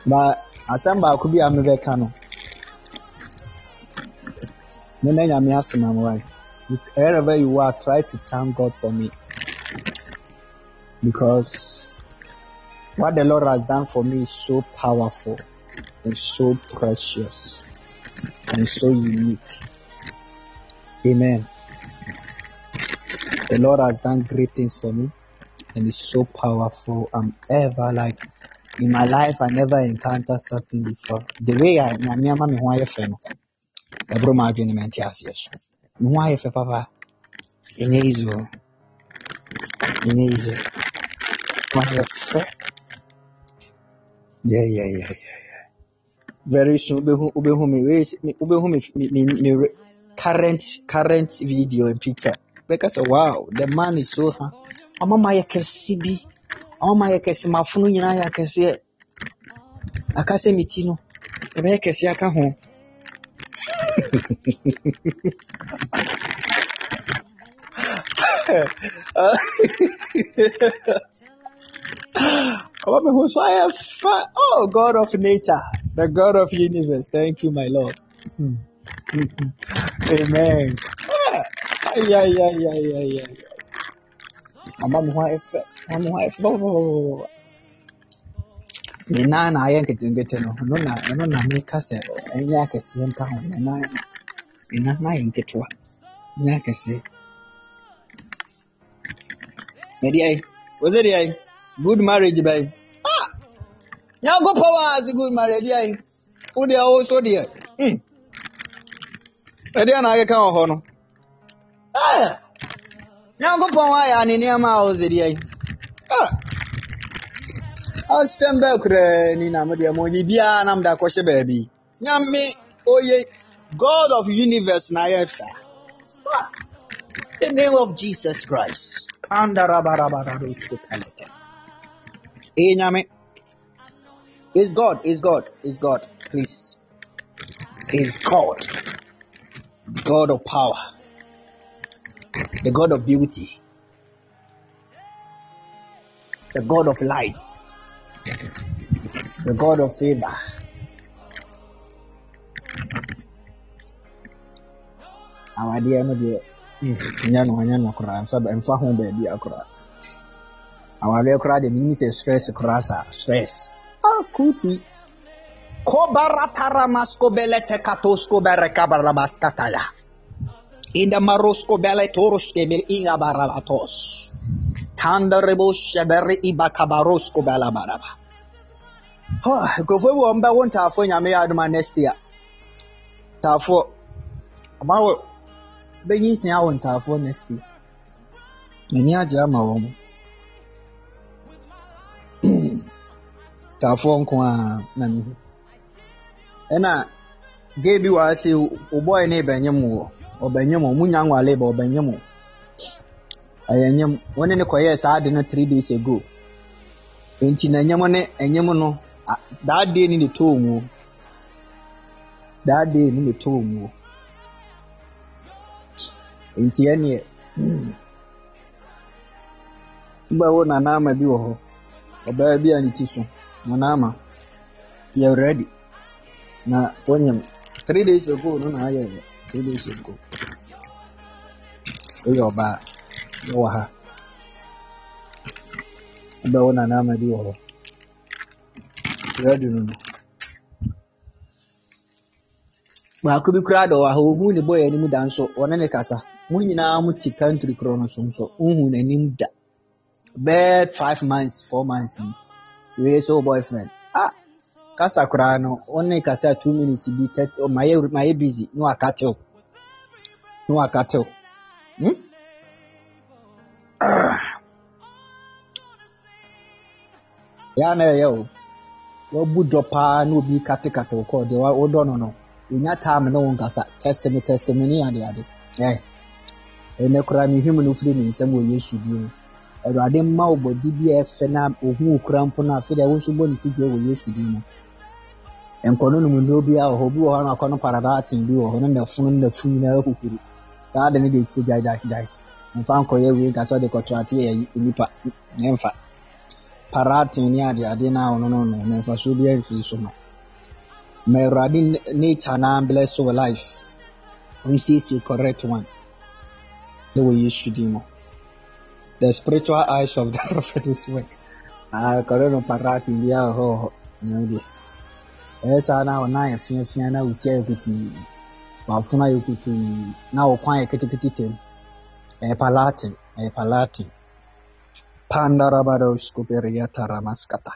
But asɛm baako bi a mebɛka no me na wherever you are try to thank god for me because what the lord has done for me is so powerful and so precious and so unique amen. The lord has done great things for me and it's so powerful. I'm ever like in my life i never encountered something before. The way i nyame ama me fɛ no? Ɛboro maa adwene mente aseɛ so me ayɛ fɛ papa? Ɛnyɛ easy o ɛnyɛ easy ho yeah yeah yeah yeah yeah. Very soon wobɛhu wobɛhu me me- wobɛhu me me me me current current video and picture. Sɛ wow the man is so ha ɔma ma yɛ kɛse bi. Ɔma ma yɛ kɛse mafono nyinaa yɛ akɛseɛ aka sɛ me ti no oh god of nature. The god of universe. Thank you my lord. Hmm. Amen. Ay, ay, ay, ay, ay, ay. ɔma me ho ayɛ fɛ ɔma me ho ayɛ fɛ bababababa ne nan na ayɛ nketenkete no. Ɛno na ɛno na meka sɛ ɛnyɛ akɛseɛ nka ho ne nan ne nan no ayɛ nketewa nyɛ akɛseɛ na deɛ wɔsɛ deɛ good marriage bɛn ah! Nyankopɔn a ase good marriage deɛ wo deɛ wo so deɛ hmm ɛdeɛ na akeka wɔ hɔ no nyankopɔn ayɛ ane nneɛma a wo sɛ deɛ ah. Asɛm bɛɛ koraa ni na mede ma ɔni biara na mede akɔhyɛ baabi nyame oye god of universe na ayɛ saa the name of jesus christ. Andarabarabaradoskopelete. Eh, nyame is god is god is god please. Is god god of power the god of beauty the god of light the god of favor awadeɛ no deɛ mm, nyɛ no nyɛ no koraa mfa mfa ho baabi a koraa awadeɛ koraa deɛ menim sɛ stress koraa saa stress akuti kobarataramascobelete katoscoberekabarabastataya inda maroscobele toroskebel ingabarabatos tandarebosebere ibakabaroscobelabaraba nkurɔfoɔ bi wɔ mbɛwo ntaafoɔ nyame yɛ adoma next year ntaafoɔ ɔma wo bɛnyi nsia wɔ ntaafoɔ next year n'ani agye ama wɔn ntaafoɔ nko a na mehu ɛna gay bi wɔ ha sɛ wo boy ne bɛnyem wɔ ɔbɛnyem wo munya nwale ba ɔbɛnyem wo ɛyɛ nyem wɔne ne kɔyɛɛ saa ade no three days ago nti na nyem ne ɛnyem no a- that day ne ne tɔɔ mu o. that day ne ne tɔɔ mu o. nti ɛneɛ wobɛwo nana ama bi wɔ hɔ ɔbaa bi a ne ti so nana ama yɛ ready na wɔnyam three days ago no na ayɛyɛ three days ago. Woyɛ ɔbaa wowɔ ha wobɛwo nana ama bi wɔ hɔ ready no no. Baako bi koraa da wɔ ha ohu ne bɔyɛ anim da nso. Ɔne ne kasa. Mo nyinaa mo te country korɔ no so nso. Wohu n'anim da. Bɛɛ five months four months ni. Wei sɛ boyfriend kasa koraa no wo ne kasa two minutes bi thirty oh, mayɛ mayɛ busy ne waka tew ne waka tew hmm? yɛ na ɛyɛ o wabu dɔ paa na obi katekate wo kɔɔ deɛ wodɔ no no. Onya time ne wo nkasa test me test me ne ade ade. Ɛ ɛnɛ koraa mehwɛ no firi ne nsɛm wɔ yesu din mu awurade mma wo bɔde bi a ɛfɛ na ohu wo kora mpo no afei deɛ wo nso bɔ ne tidua wɔ yesu din mu nkɔno nom nnuro bi a wɔ hɔ obi wɔ hɔ na akɔno paradaaten bi wɔ hɔ no na funu na fu nyinaa kukuru saa de ne de to gyaegyaegyae mfa nkɔyɛ wei nka sɛ kɔto ate yɛ nipa ɛmfa paraaten ne ade ade no a ɔno no no na mfasoɔ bi amfiri so ma ma awurade nature na bless your life. Ɔnsiesie correct one. Ɛwɔ yesu din mu the spiritual eyes of the prophet is work. Ah kɔrɛ no paraaten bi a wɔ hɔ wɔ deɛ ɛyɛ saa na ɔnan yɛ fiafia na ti ayɛ kutuu w'afono ayɛ kutuu na wo kwan yɛ ketekete tam. Ɛyɛ palatin ɛyɛ palatin pandarabados koperiata ramaskata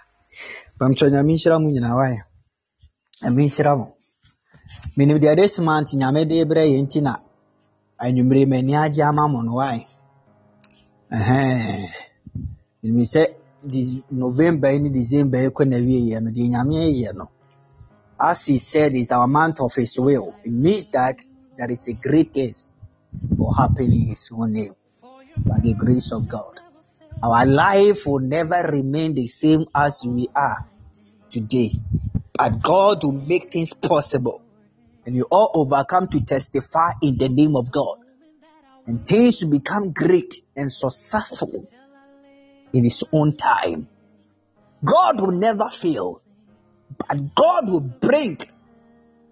pamkyɛ nyame nhyira mu nyinaa wayɛ nyame nhyira mo. Menim deɛ de sima nti nyame de brɛ yɛ nti na anwummere m'ani agye ama mo no wayɛ menim sɛ november ne december yi kɔ na wieɛ no deɛ nyame yɛ no as he said is our month of his will. It means that there is a great things will happen in his own name by the grace of god. Our life will never remain the same as we are today but god will make things possible and you all overcome to testify in the name of god and things will become great and successful in his own time. God will never fail but God will bring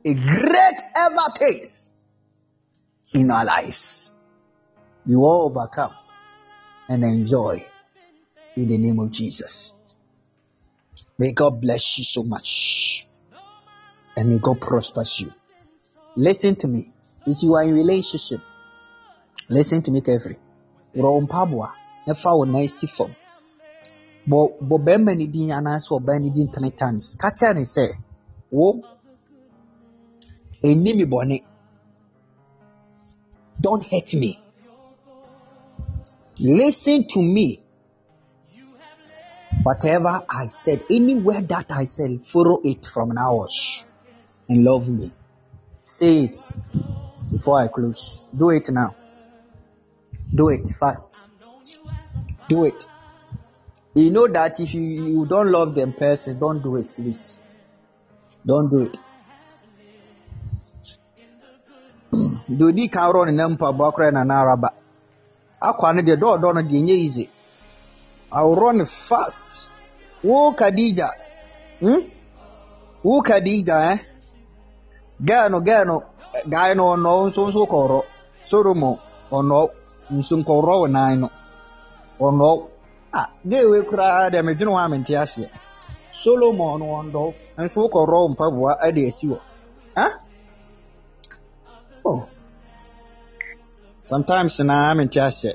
a great ever things in our lives. We will overcome and enjoy in the name of Jesus. May God bless you so much and may God prosper you. Listen to me. If you are in relationship, listen to me carefully. Fam. Bɔ bɔ bɛrima ne din anaasɛ ɔbaa ne din three times. Ka kyerɛ ne sɛ, wo ɛnni me bɔne. Don't hurt me. Listen to me. Whatever I said, any word that I said, follow it from now on and love me. Say it before I close. Do it now. Do it fast. Do it. You know that if you, you don't love them person, don't do it, please. Don't do it. deɛ odi kan worɔ ne nam mpaboa koraa na na araba akwa no deɛ dɔɔdɔ no deɛ nyɛ easy aworɔ ne fast wo kadija hmm? wo kadija eh? gaa no gaa no guy no ɔnɔ nso nso kɔrɔ solomon ɔnɔ nso nkɔrɔ wo nan no ɔnɔ ah gaa wei koraa deɛ medwene ho a mente aseɛ solomon no ɔndɔ nso wokɔrɔ wo. Mpaboa ade asi wɔ oh. Sometimes na mente aseɛ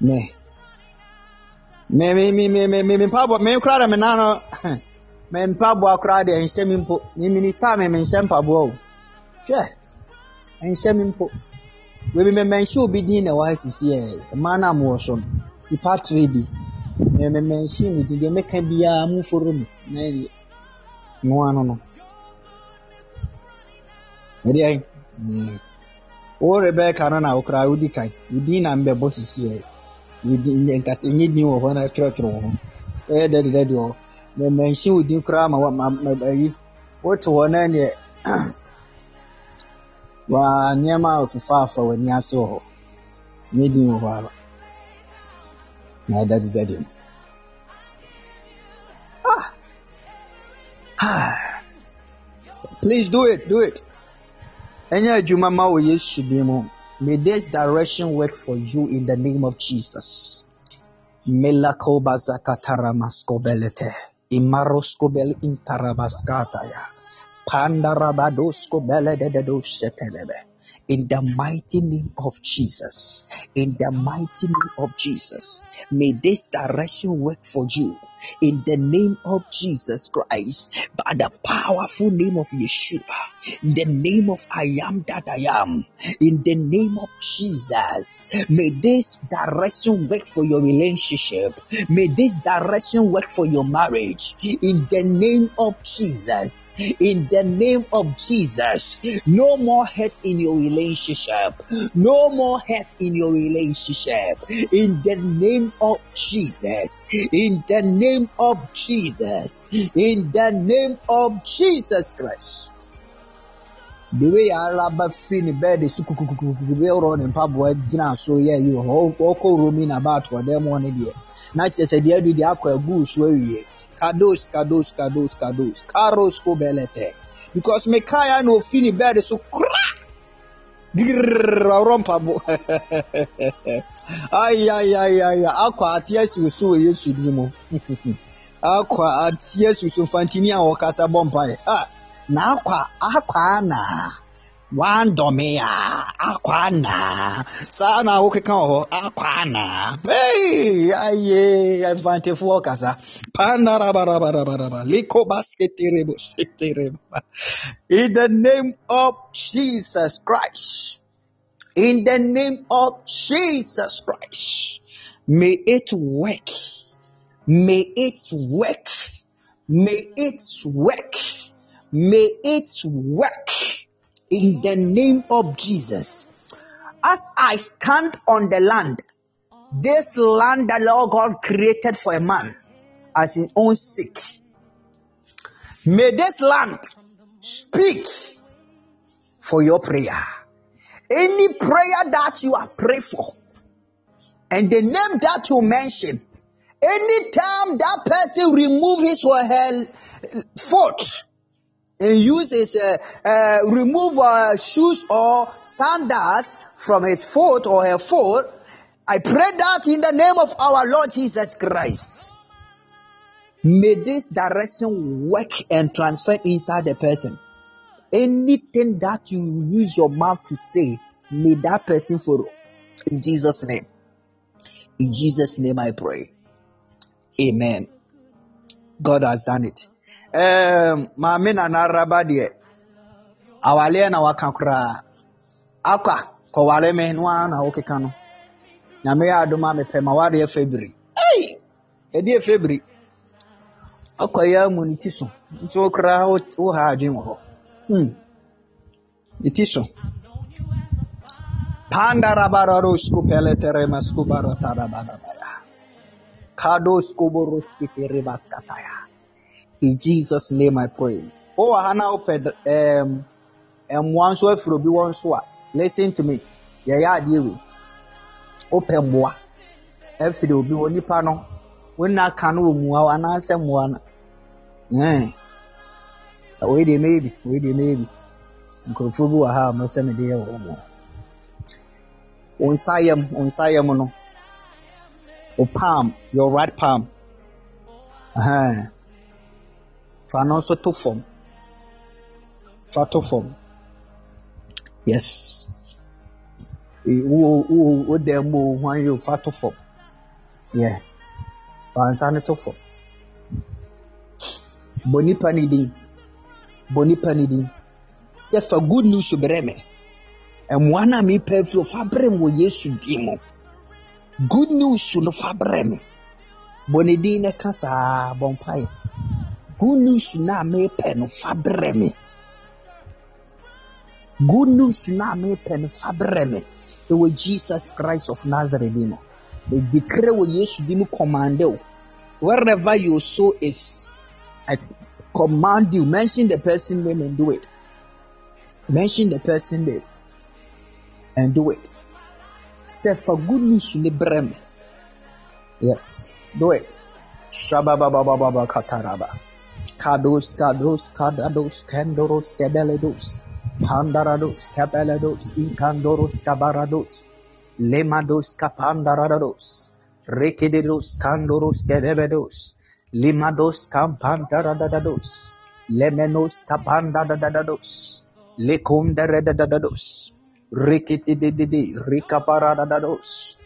me me me me me me me me mpaboa me koraa de me nan no me mpaboa koraa de ɛnhyɛ me mpo me minista me me nhyɛ mpaboa o hwɛ ɛnhyɛ me mpo webi me mɛnhyɛ obi din na ɛwɔ sisi ɛ mmaa na mo wɔ so. No nipa tere bi. Me me mɛnhyɛ me din deɛ meka biara mo foro me. Na ɛdeɛ noa no no ɛdeɛ wo rebeka no na wokora wodi kan wo din na mbɛbɔ sisi ɛ yɛdi nkasa nye din wɔ hɔ na twerɛtwerɛ wɔ hɔ ɛyɛ dɛde dɛde wɔ wo. Din koraa ma ma ma ayi wote hɔ na neɛ wa nneɛma a ofifa afa w'ani ase wɔ hɔ. Nye din wɔ hɔ ara. Na dɛde mu. Ah! Please do it do it. Ɛnyɛ adwuma ma wɔ yesu din mu. May this direction work for you in the name of jesus. Melakobazakataramaskobelete. Imaroskobel intarabaskataya. Pandarabadoskobelededosetelebe. In the mighty name of Jesus. In the mighty name of Jesus. May this direction work for you. In the name of Jesus Christ, by the powerful name of Yeshua, in the name of I am that I am, in the name of Jesus. May this direction work for your relationship. May this direction work for your marriage. In the name of Jesus. In the name of Jesus. No more hurt in your relationship. No more hurt in your relationship. In the name of Jesus. In the name of Jesus. In the name of Jesus Christ. the way araba fi ne bɛɛde so kukukukuku bi ɔrɔ ne mpaboa gyina so yɛ yi wɔ hɔ ɔkɔ romi na ba ato ɔdan mu ne deɛ na kyerɛ sɛ deɛ adu deɛ akɔ agu so awie kados kados kados kados karos ko bɛlɛtɛ because mekaaya na ofi ne bɛɛde so kora girrrr ɔrɔ mpabo ayayayaya akɔ ate asi so wɔ yesu din mu. Akɔ ate asi so fantini a wɔkasa bɔ mpae. Ah na akwa akwa na wandɔme a akwa na saa na wokeka wɔ hɔ akwa na hey aye mfantefoɔ kasa pandarabarabaraba liko basketerebo shetereba in the name of jesus christ. In the name of jesus christ. May it work. May it work. May it work. May it work in the name of Jesus. As I stand on the land, this land that Lord God created for a man as his own sake, may this land speak for your prayer. Any prayer that you are praying for, and the name that you mention, anytime that person remove his or her foot and use his uh, uh, remove uh, shoes or sandals from his foot or her foot, I pray that in the name of our Lord Jesus Christ, may this direction work and transfer inside the person. Anything that you use your mouth to say, may that person follow. In Jesus' name. In Jesus' name I pray. Amen. God has done it. Maame na n'araba deɛ awaleɛ na waka koraa. Akwa kɔware me no ara na wokeka no. Nyame yɛ adom a mepɛ ma wareɛ febiri ei! Ɛdeɛ febiri ɔkɔyɛ amu ne ti so. Nso koraa wo ha adwen wɔ hɔ. Hmm. ne ti so. Boroski teribaskataya. In Jesus' name I pray. Oh, Hana open um mmoa nso afiri obi wɔn so a listen to me. Yɛyɛ adeɛ wei opɛ mmoa afiri obi wɔ nipa no wɔn na aka no wɔ mua anaasɛ mmoa no ɛn wei deɛ mɛyɛ bi deɛ mɛyɛ nkurɔfoɔ bi wɔ ha a mɛsɛ me de wɔn mo wɔn nsa yam nsa yam no o palm your right palm. Ɛhɛn. Fa no nso to fam. Fa to fam. Yes. Wo wo wo dan mu o hwan yɛ o fa to fam. Yeah. Fa nsa no to fam. Bɔ nipa ne din. Bɔ nipa ne din. Sɛ fa good news brɛ me. Mmoa no a mepɛ afiri fa brɛ me wɔ yesu din mu. Good news no fa brɛ me. Bɔ ne din na ka saa bɔ mpaeɛ good news na mepɛ no fa me. Good news na mepɛ no fa brɛ me. Ɛwɔ jesus christ of nazareth mu medeclare wɔ yesu di mu commande o. Wherever your soul is i command you. Mention the person name and do it. Mention the person name and do it. Say for good news me. Yes do it. Shabababababa Kados, kados, kadados, kandoros, kabeledos, pandarados, kabeledos, inkandoros, kabarados, lemados, kapandarados, rekidedos, kandoros, kadebedos, limados, kampandaradados, lemenos, kapandadados, lekundaradadados, rikitididi, rikaparadados.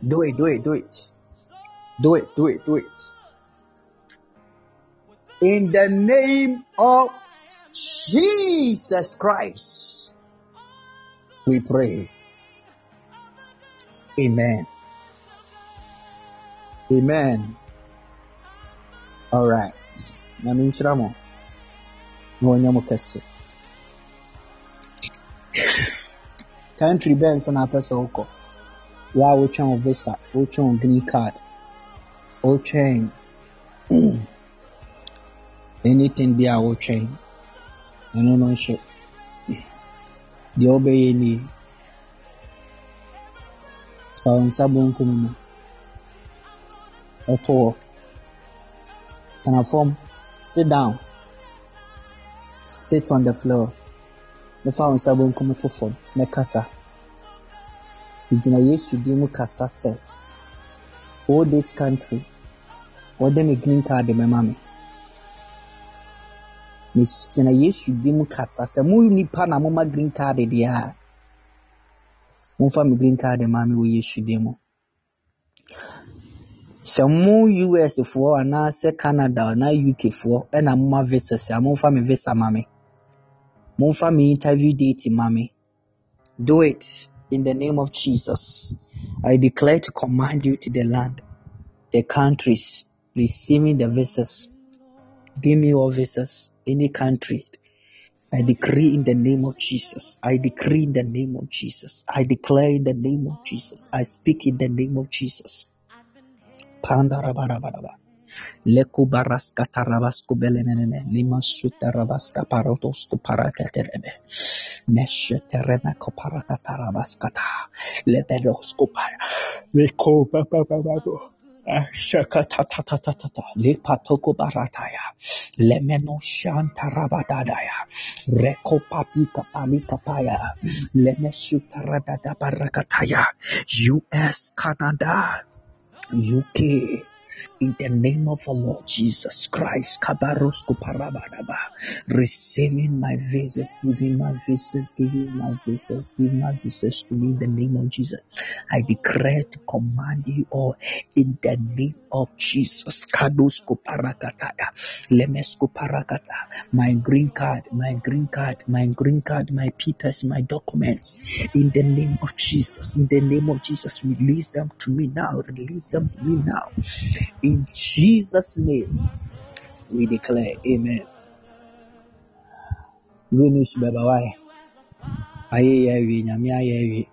Do it, do it, do it. Do it, do it, do it. In the name of Jesus Christ, we pray. Amen. Amen. All right. Nyame nhyira mo na ɔnyɛ mo kɛse. Country bɛn so na apɛ sɛ wokɔ? Wo a visa, wotwɛn wo green card, wotwɛn anything bi a wotwɛn. Ɛno no nso deɛ wobɛyɛ nie fa wo nsa benkum mu ɛto hɔ tena fam sit down sit on the floor. Na fa wo nsa benkum to fam na kasa gyina yesu din mu kasa sɛ all this country wɔde me green card bɛma me megyina yesu din mu kasa sɛ mo nipa na moma green card deɛ a momfa me green card ma me wɔ yesu din mu. Sɛ mo us foɔ anaasɛ canada anaa uk foɔ ɛna moma visa sɛ momfa me visa ma me momfa me interview date ma me do it in the name of jesus. I declare to command you to the land the countries receiving the visas. Give me all visas any country I decree in the name of Jesus. I decree in the name of Jesus. I declare in the name of Jesus. I speak in the name of Jesus. Leku baraska tarabasku. Meshe. Leko babababo. Ah, Shakatatatata. Lepatoko barataya. Lemeno shanta. US, Canada, UK, in the name of the Lord Jesus Christ, receiving my visas, giving my visas, giving my visas, giving my visas to me in the name of Jesus. I declare to command you all in the name of Jesus. My green card, my green card, my green card, my papers, my documents, in the name of Jesus, in the name of Jesus, release them to me now, release them to me now. In Jesus' name, we declare, Amen. Good news, Baba. Why? Aye, aye, aye, nyame ayɛ awie.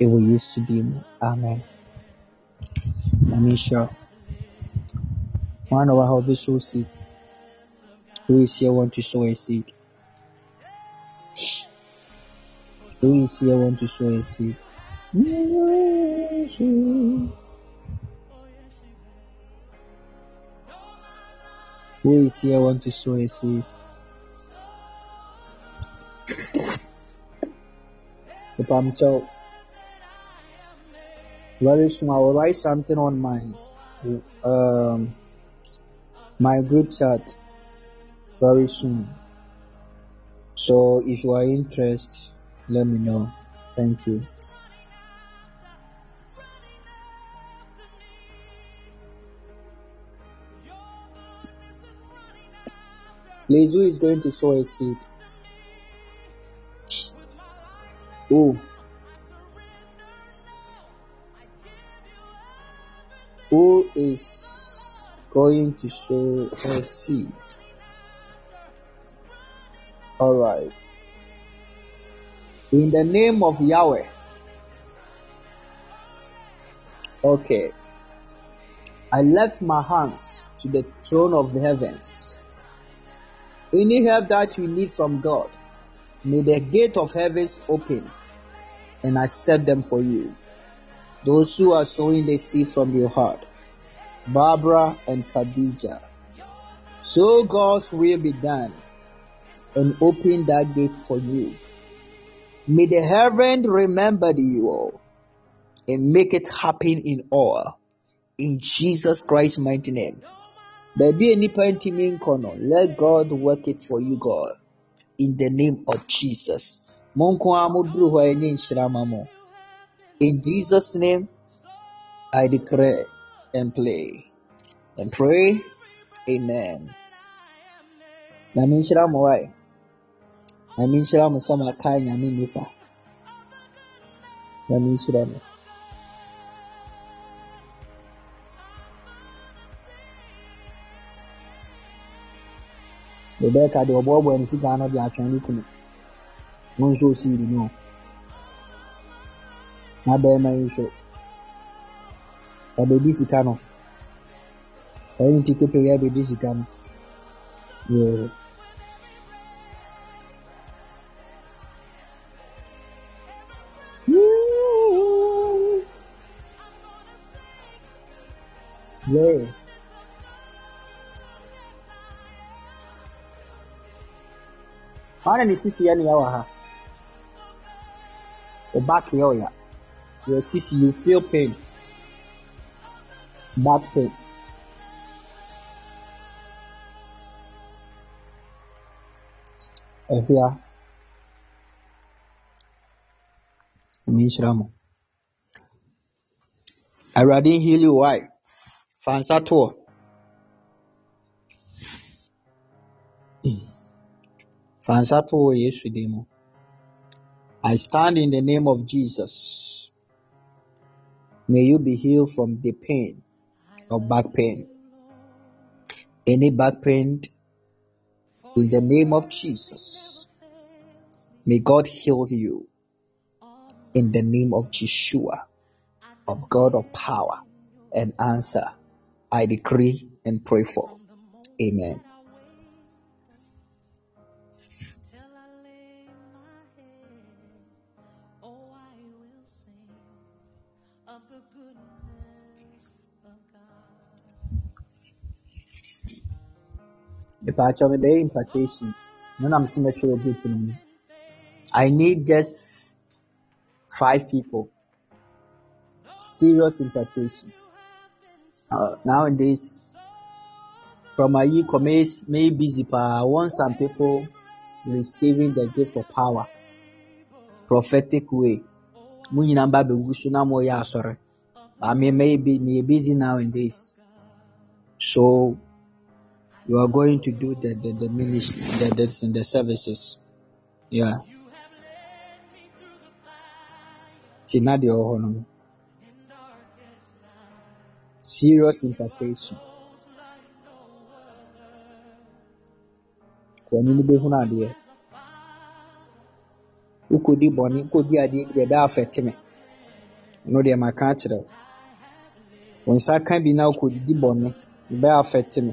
Ɛwɔ Yesu din mu. Amen. Nyame nhyira. One of our be sow seed. Who is here want to sow a seed? Who is here want to sow a seed? Who is here want to show a seed? If I'm told, very soon I write something on my um my group chat very soon. So if you are interested, let me know. Thank you. Who is going to sow a seed? Who? Who is going to sow a seed? Alright. In the name of Yahweh. Okay. I left my hands to the throne of the heavens. Any help that you need from God, may the gate of heavens open and accept them for you. Those who are sowing the seed from your heart, Barbara and Khadija. So God's will be done and open that gate for you. May the heaven remember you all and make it happen in all. In Jesus Christ's mighty name. Baabi a nipa ntumi nkɔ let God work it for you, God. In the name of Jesus. In Jesus' name, I declare and play and pray. Amen. nyame nhyira mo wae nnipa nyame nhyira mo rebeka deɛ ɔboaboa ne sika no de atwɛn ne kunu mo nso osii di no na bɛrima yi nso ɔbɛdi sika no ɛyɛ nti kepe yɛ bɛdi sika no yɛɛ Hana ne sisi yɛ nea wɔ ha. O back yɛ ɔya. Your sisi you feel pain. Back pain. Ɛhia. Ɛmi nhyira mo. Awurade nhili why? Fa toɔ. Fa nsa to wɔ Yesu mu. I stand in the name of Jesus. May you be healed from the pain of back pain. Any back pain, in the name of Jesus. May God heal you in the name of Yeshua, of God of power and answer. I decree and pray for. Amen. Departure with the impartation. None I'm symmetry of good me. I need just five people. Serious impartation. Uh, nowadays, from a year commence, may busy, but I want some people receiving the gift of power, prophetic way. Mo nyinaa ba bɛgu so na moyɛ asɔre. I mean, maybe me busy nowadays. So you are going to do the the, the ministry, the, the the services. Yeah. Tina deɛ ɔwɔ hɔ no no. Serious impartation. W'ani no bɛhunu adeɛ. Wokɔdi bɔne, wokɔdi adeɛ bi deɛ ɛbɛyɛ affect me. Ɛno deɛ maka akyerɛ wo. Wo nsa ka bi na wokɔdi bɔne, ɛbɛyɛ affect me.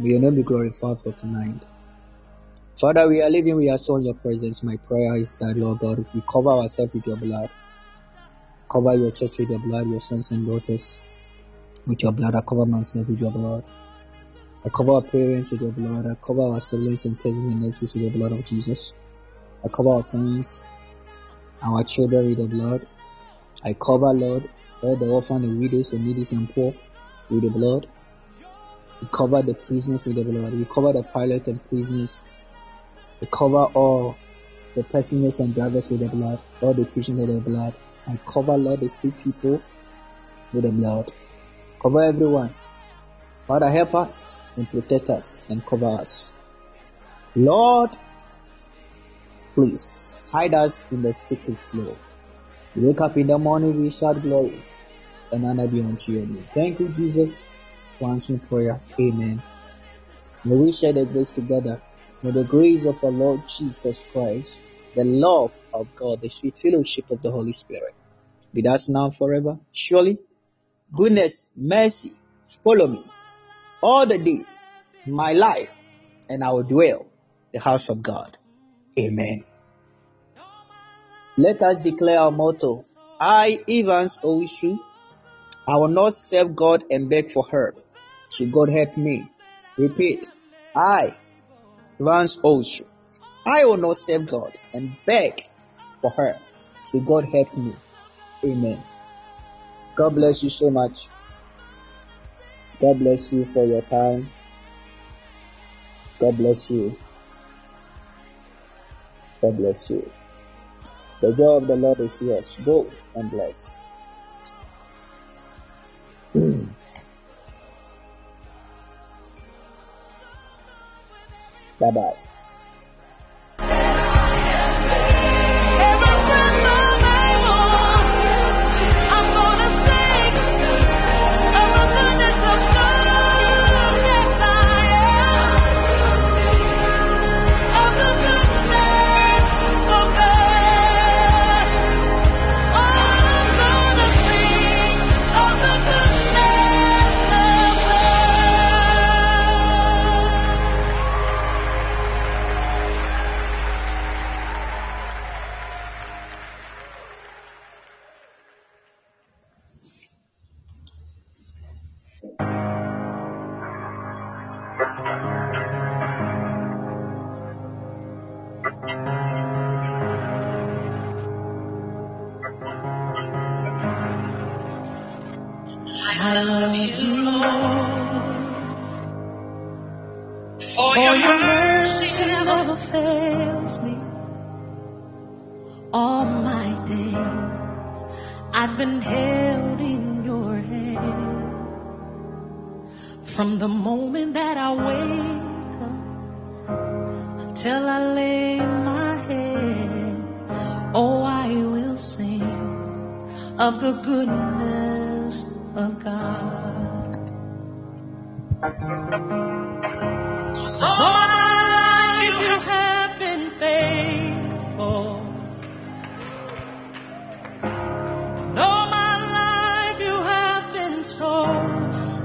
May your name be glorified for tonight. Father, we are living, we are so in your presence. My prayer is that, Lord God, we cover ourselves with your blood. Cover your church with your blood, your sons and daughters with your blood. I cover myself with your blood. I cover our parents with your blood. I cover our siblings and cousins and nephews with the blood of Jesus. I cover our friends, our children with the blood. I cover, Lord, all the orphan and widows and needy and poor with the blood. We cover the prisoners with the blood. We cover the pilot and prisoners. We cover all the passengers and drivers with the blood. All the prisoners with the blood. I cover, Lord, the free people with the blood. Cover everyone. Father, help us and protect us and cover us. Lord, please hide us in the secret floor. We wake up in the morning, we shout glory and honor be unto your name. Thank you, Jesus, answering prayer. Amen. May we share the grace together. May the grace of our Lord Jesus Christ, the love of God, the sweet fellowship of the Holy Spirit be us now forever. Surely, goodness, mercy, follow me all the days, my life, and I will dwell the house of God. Amen. Let us declare our motto. I, Evans Owishu, I will not serve God and beg for help. Should God help me? Repeat. I, runs also. I will not save God and beg for her. Say, God help me. Amen. God bless you so much. God bless you for your time. God bless you. God bless you. The joy of the Lord is yours. Go and bless. bye.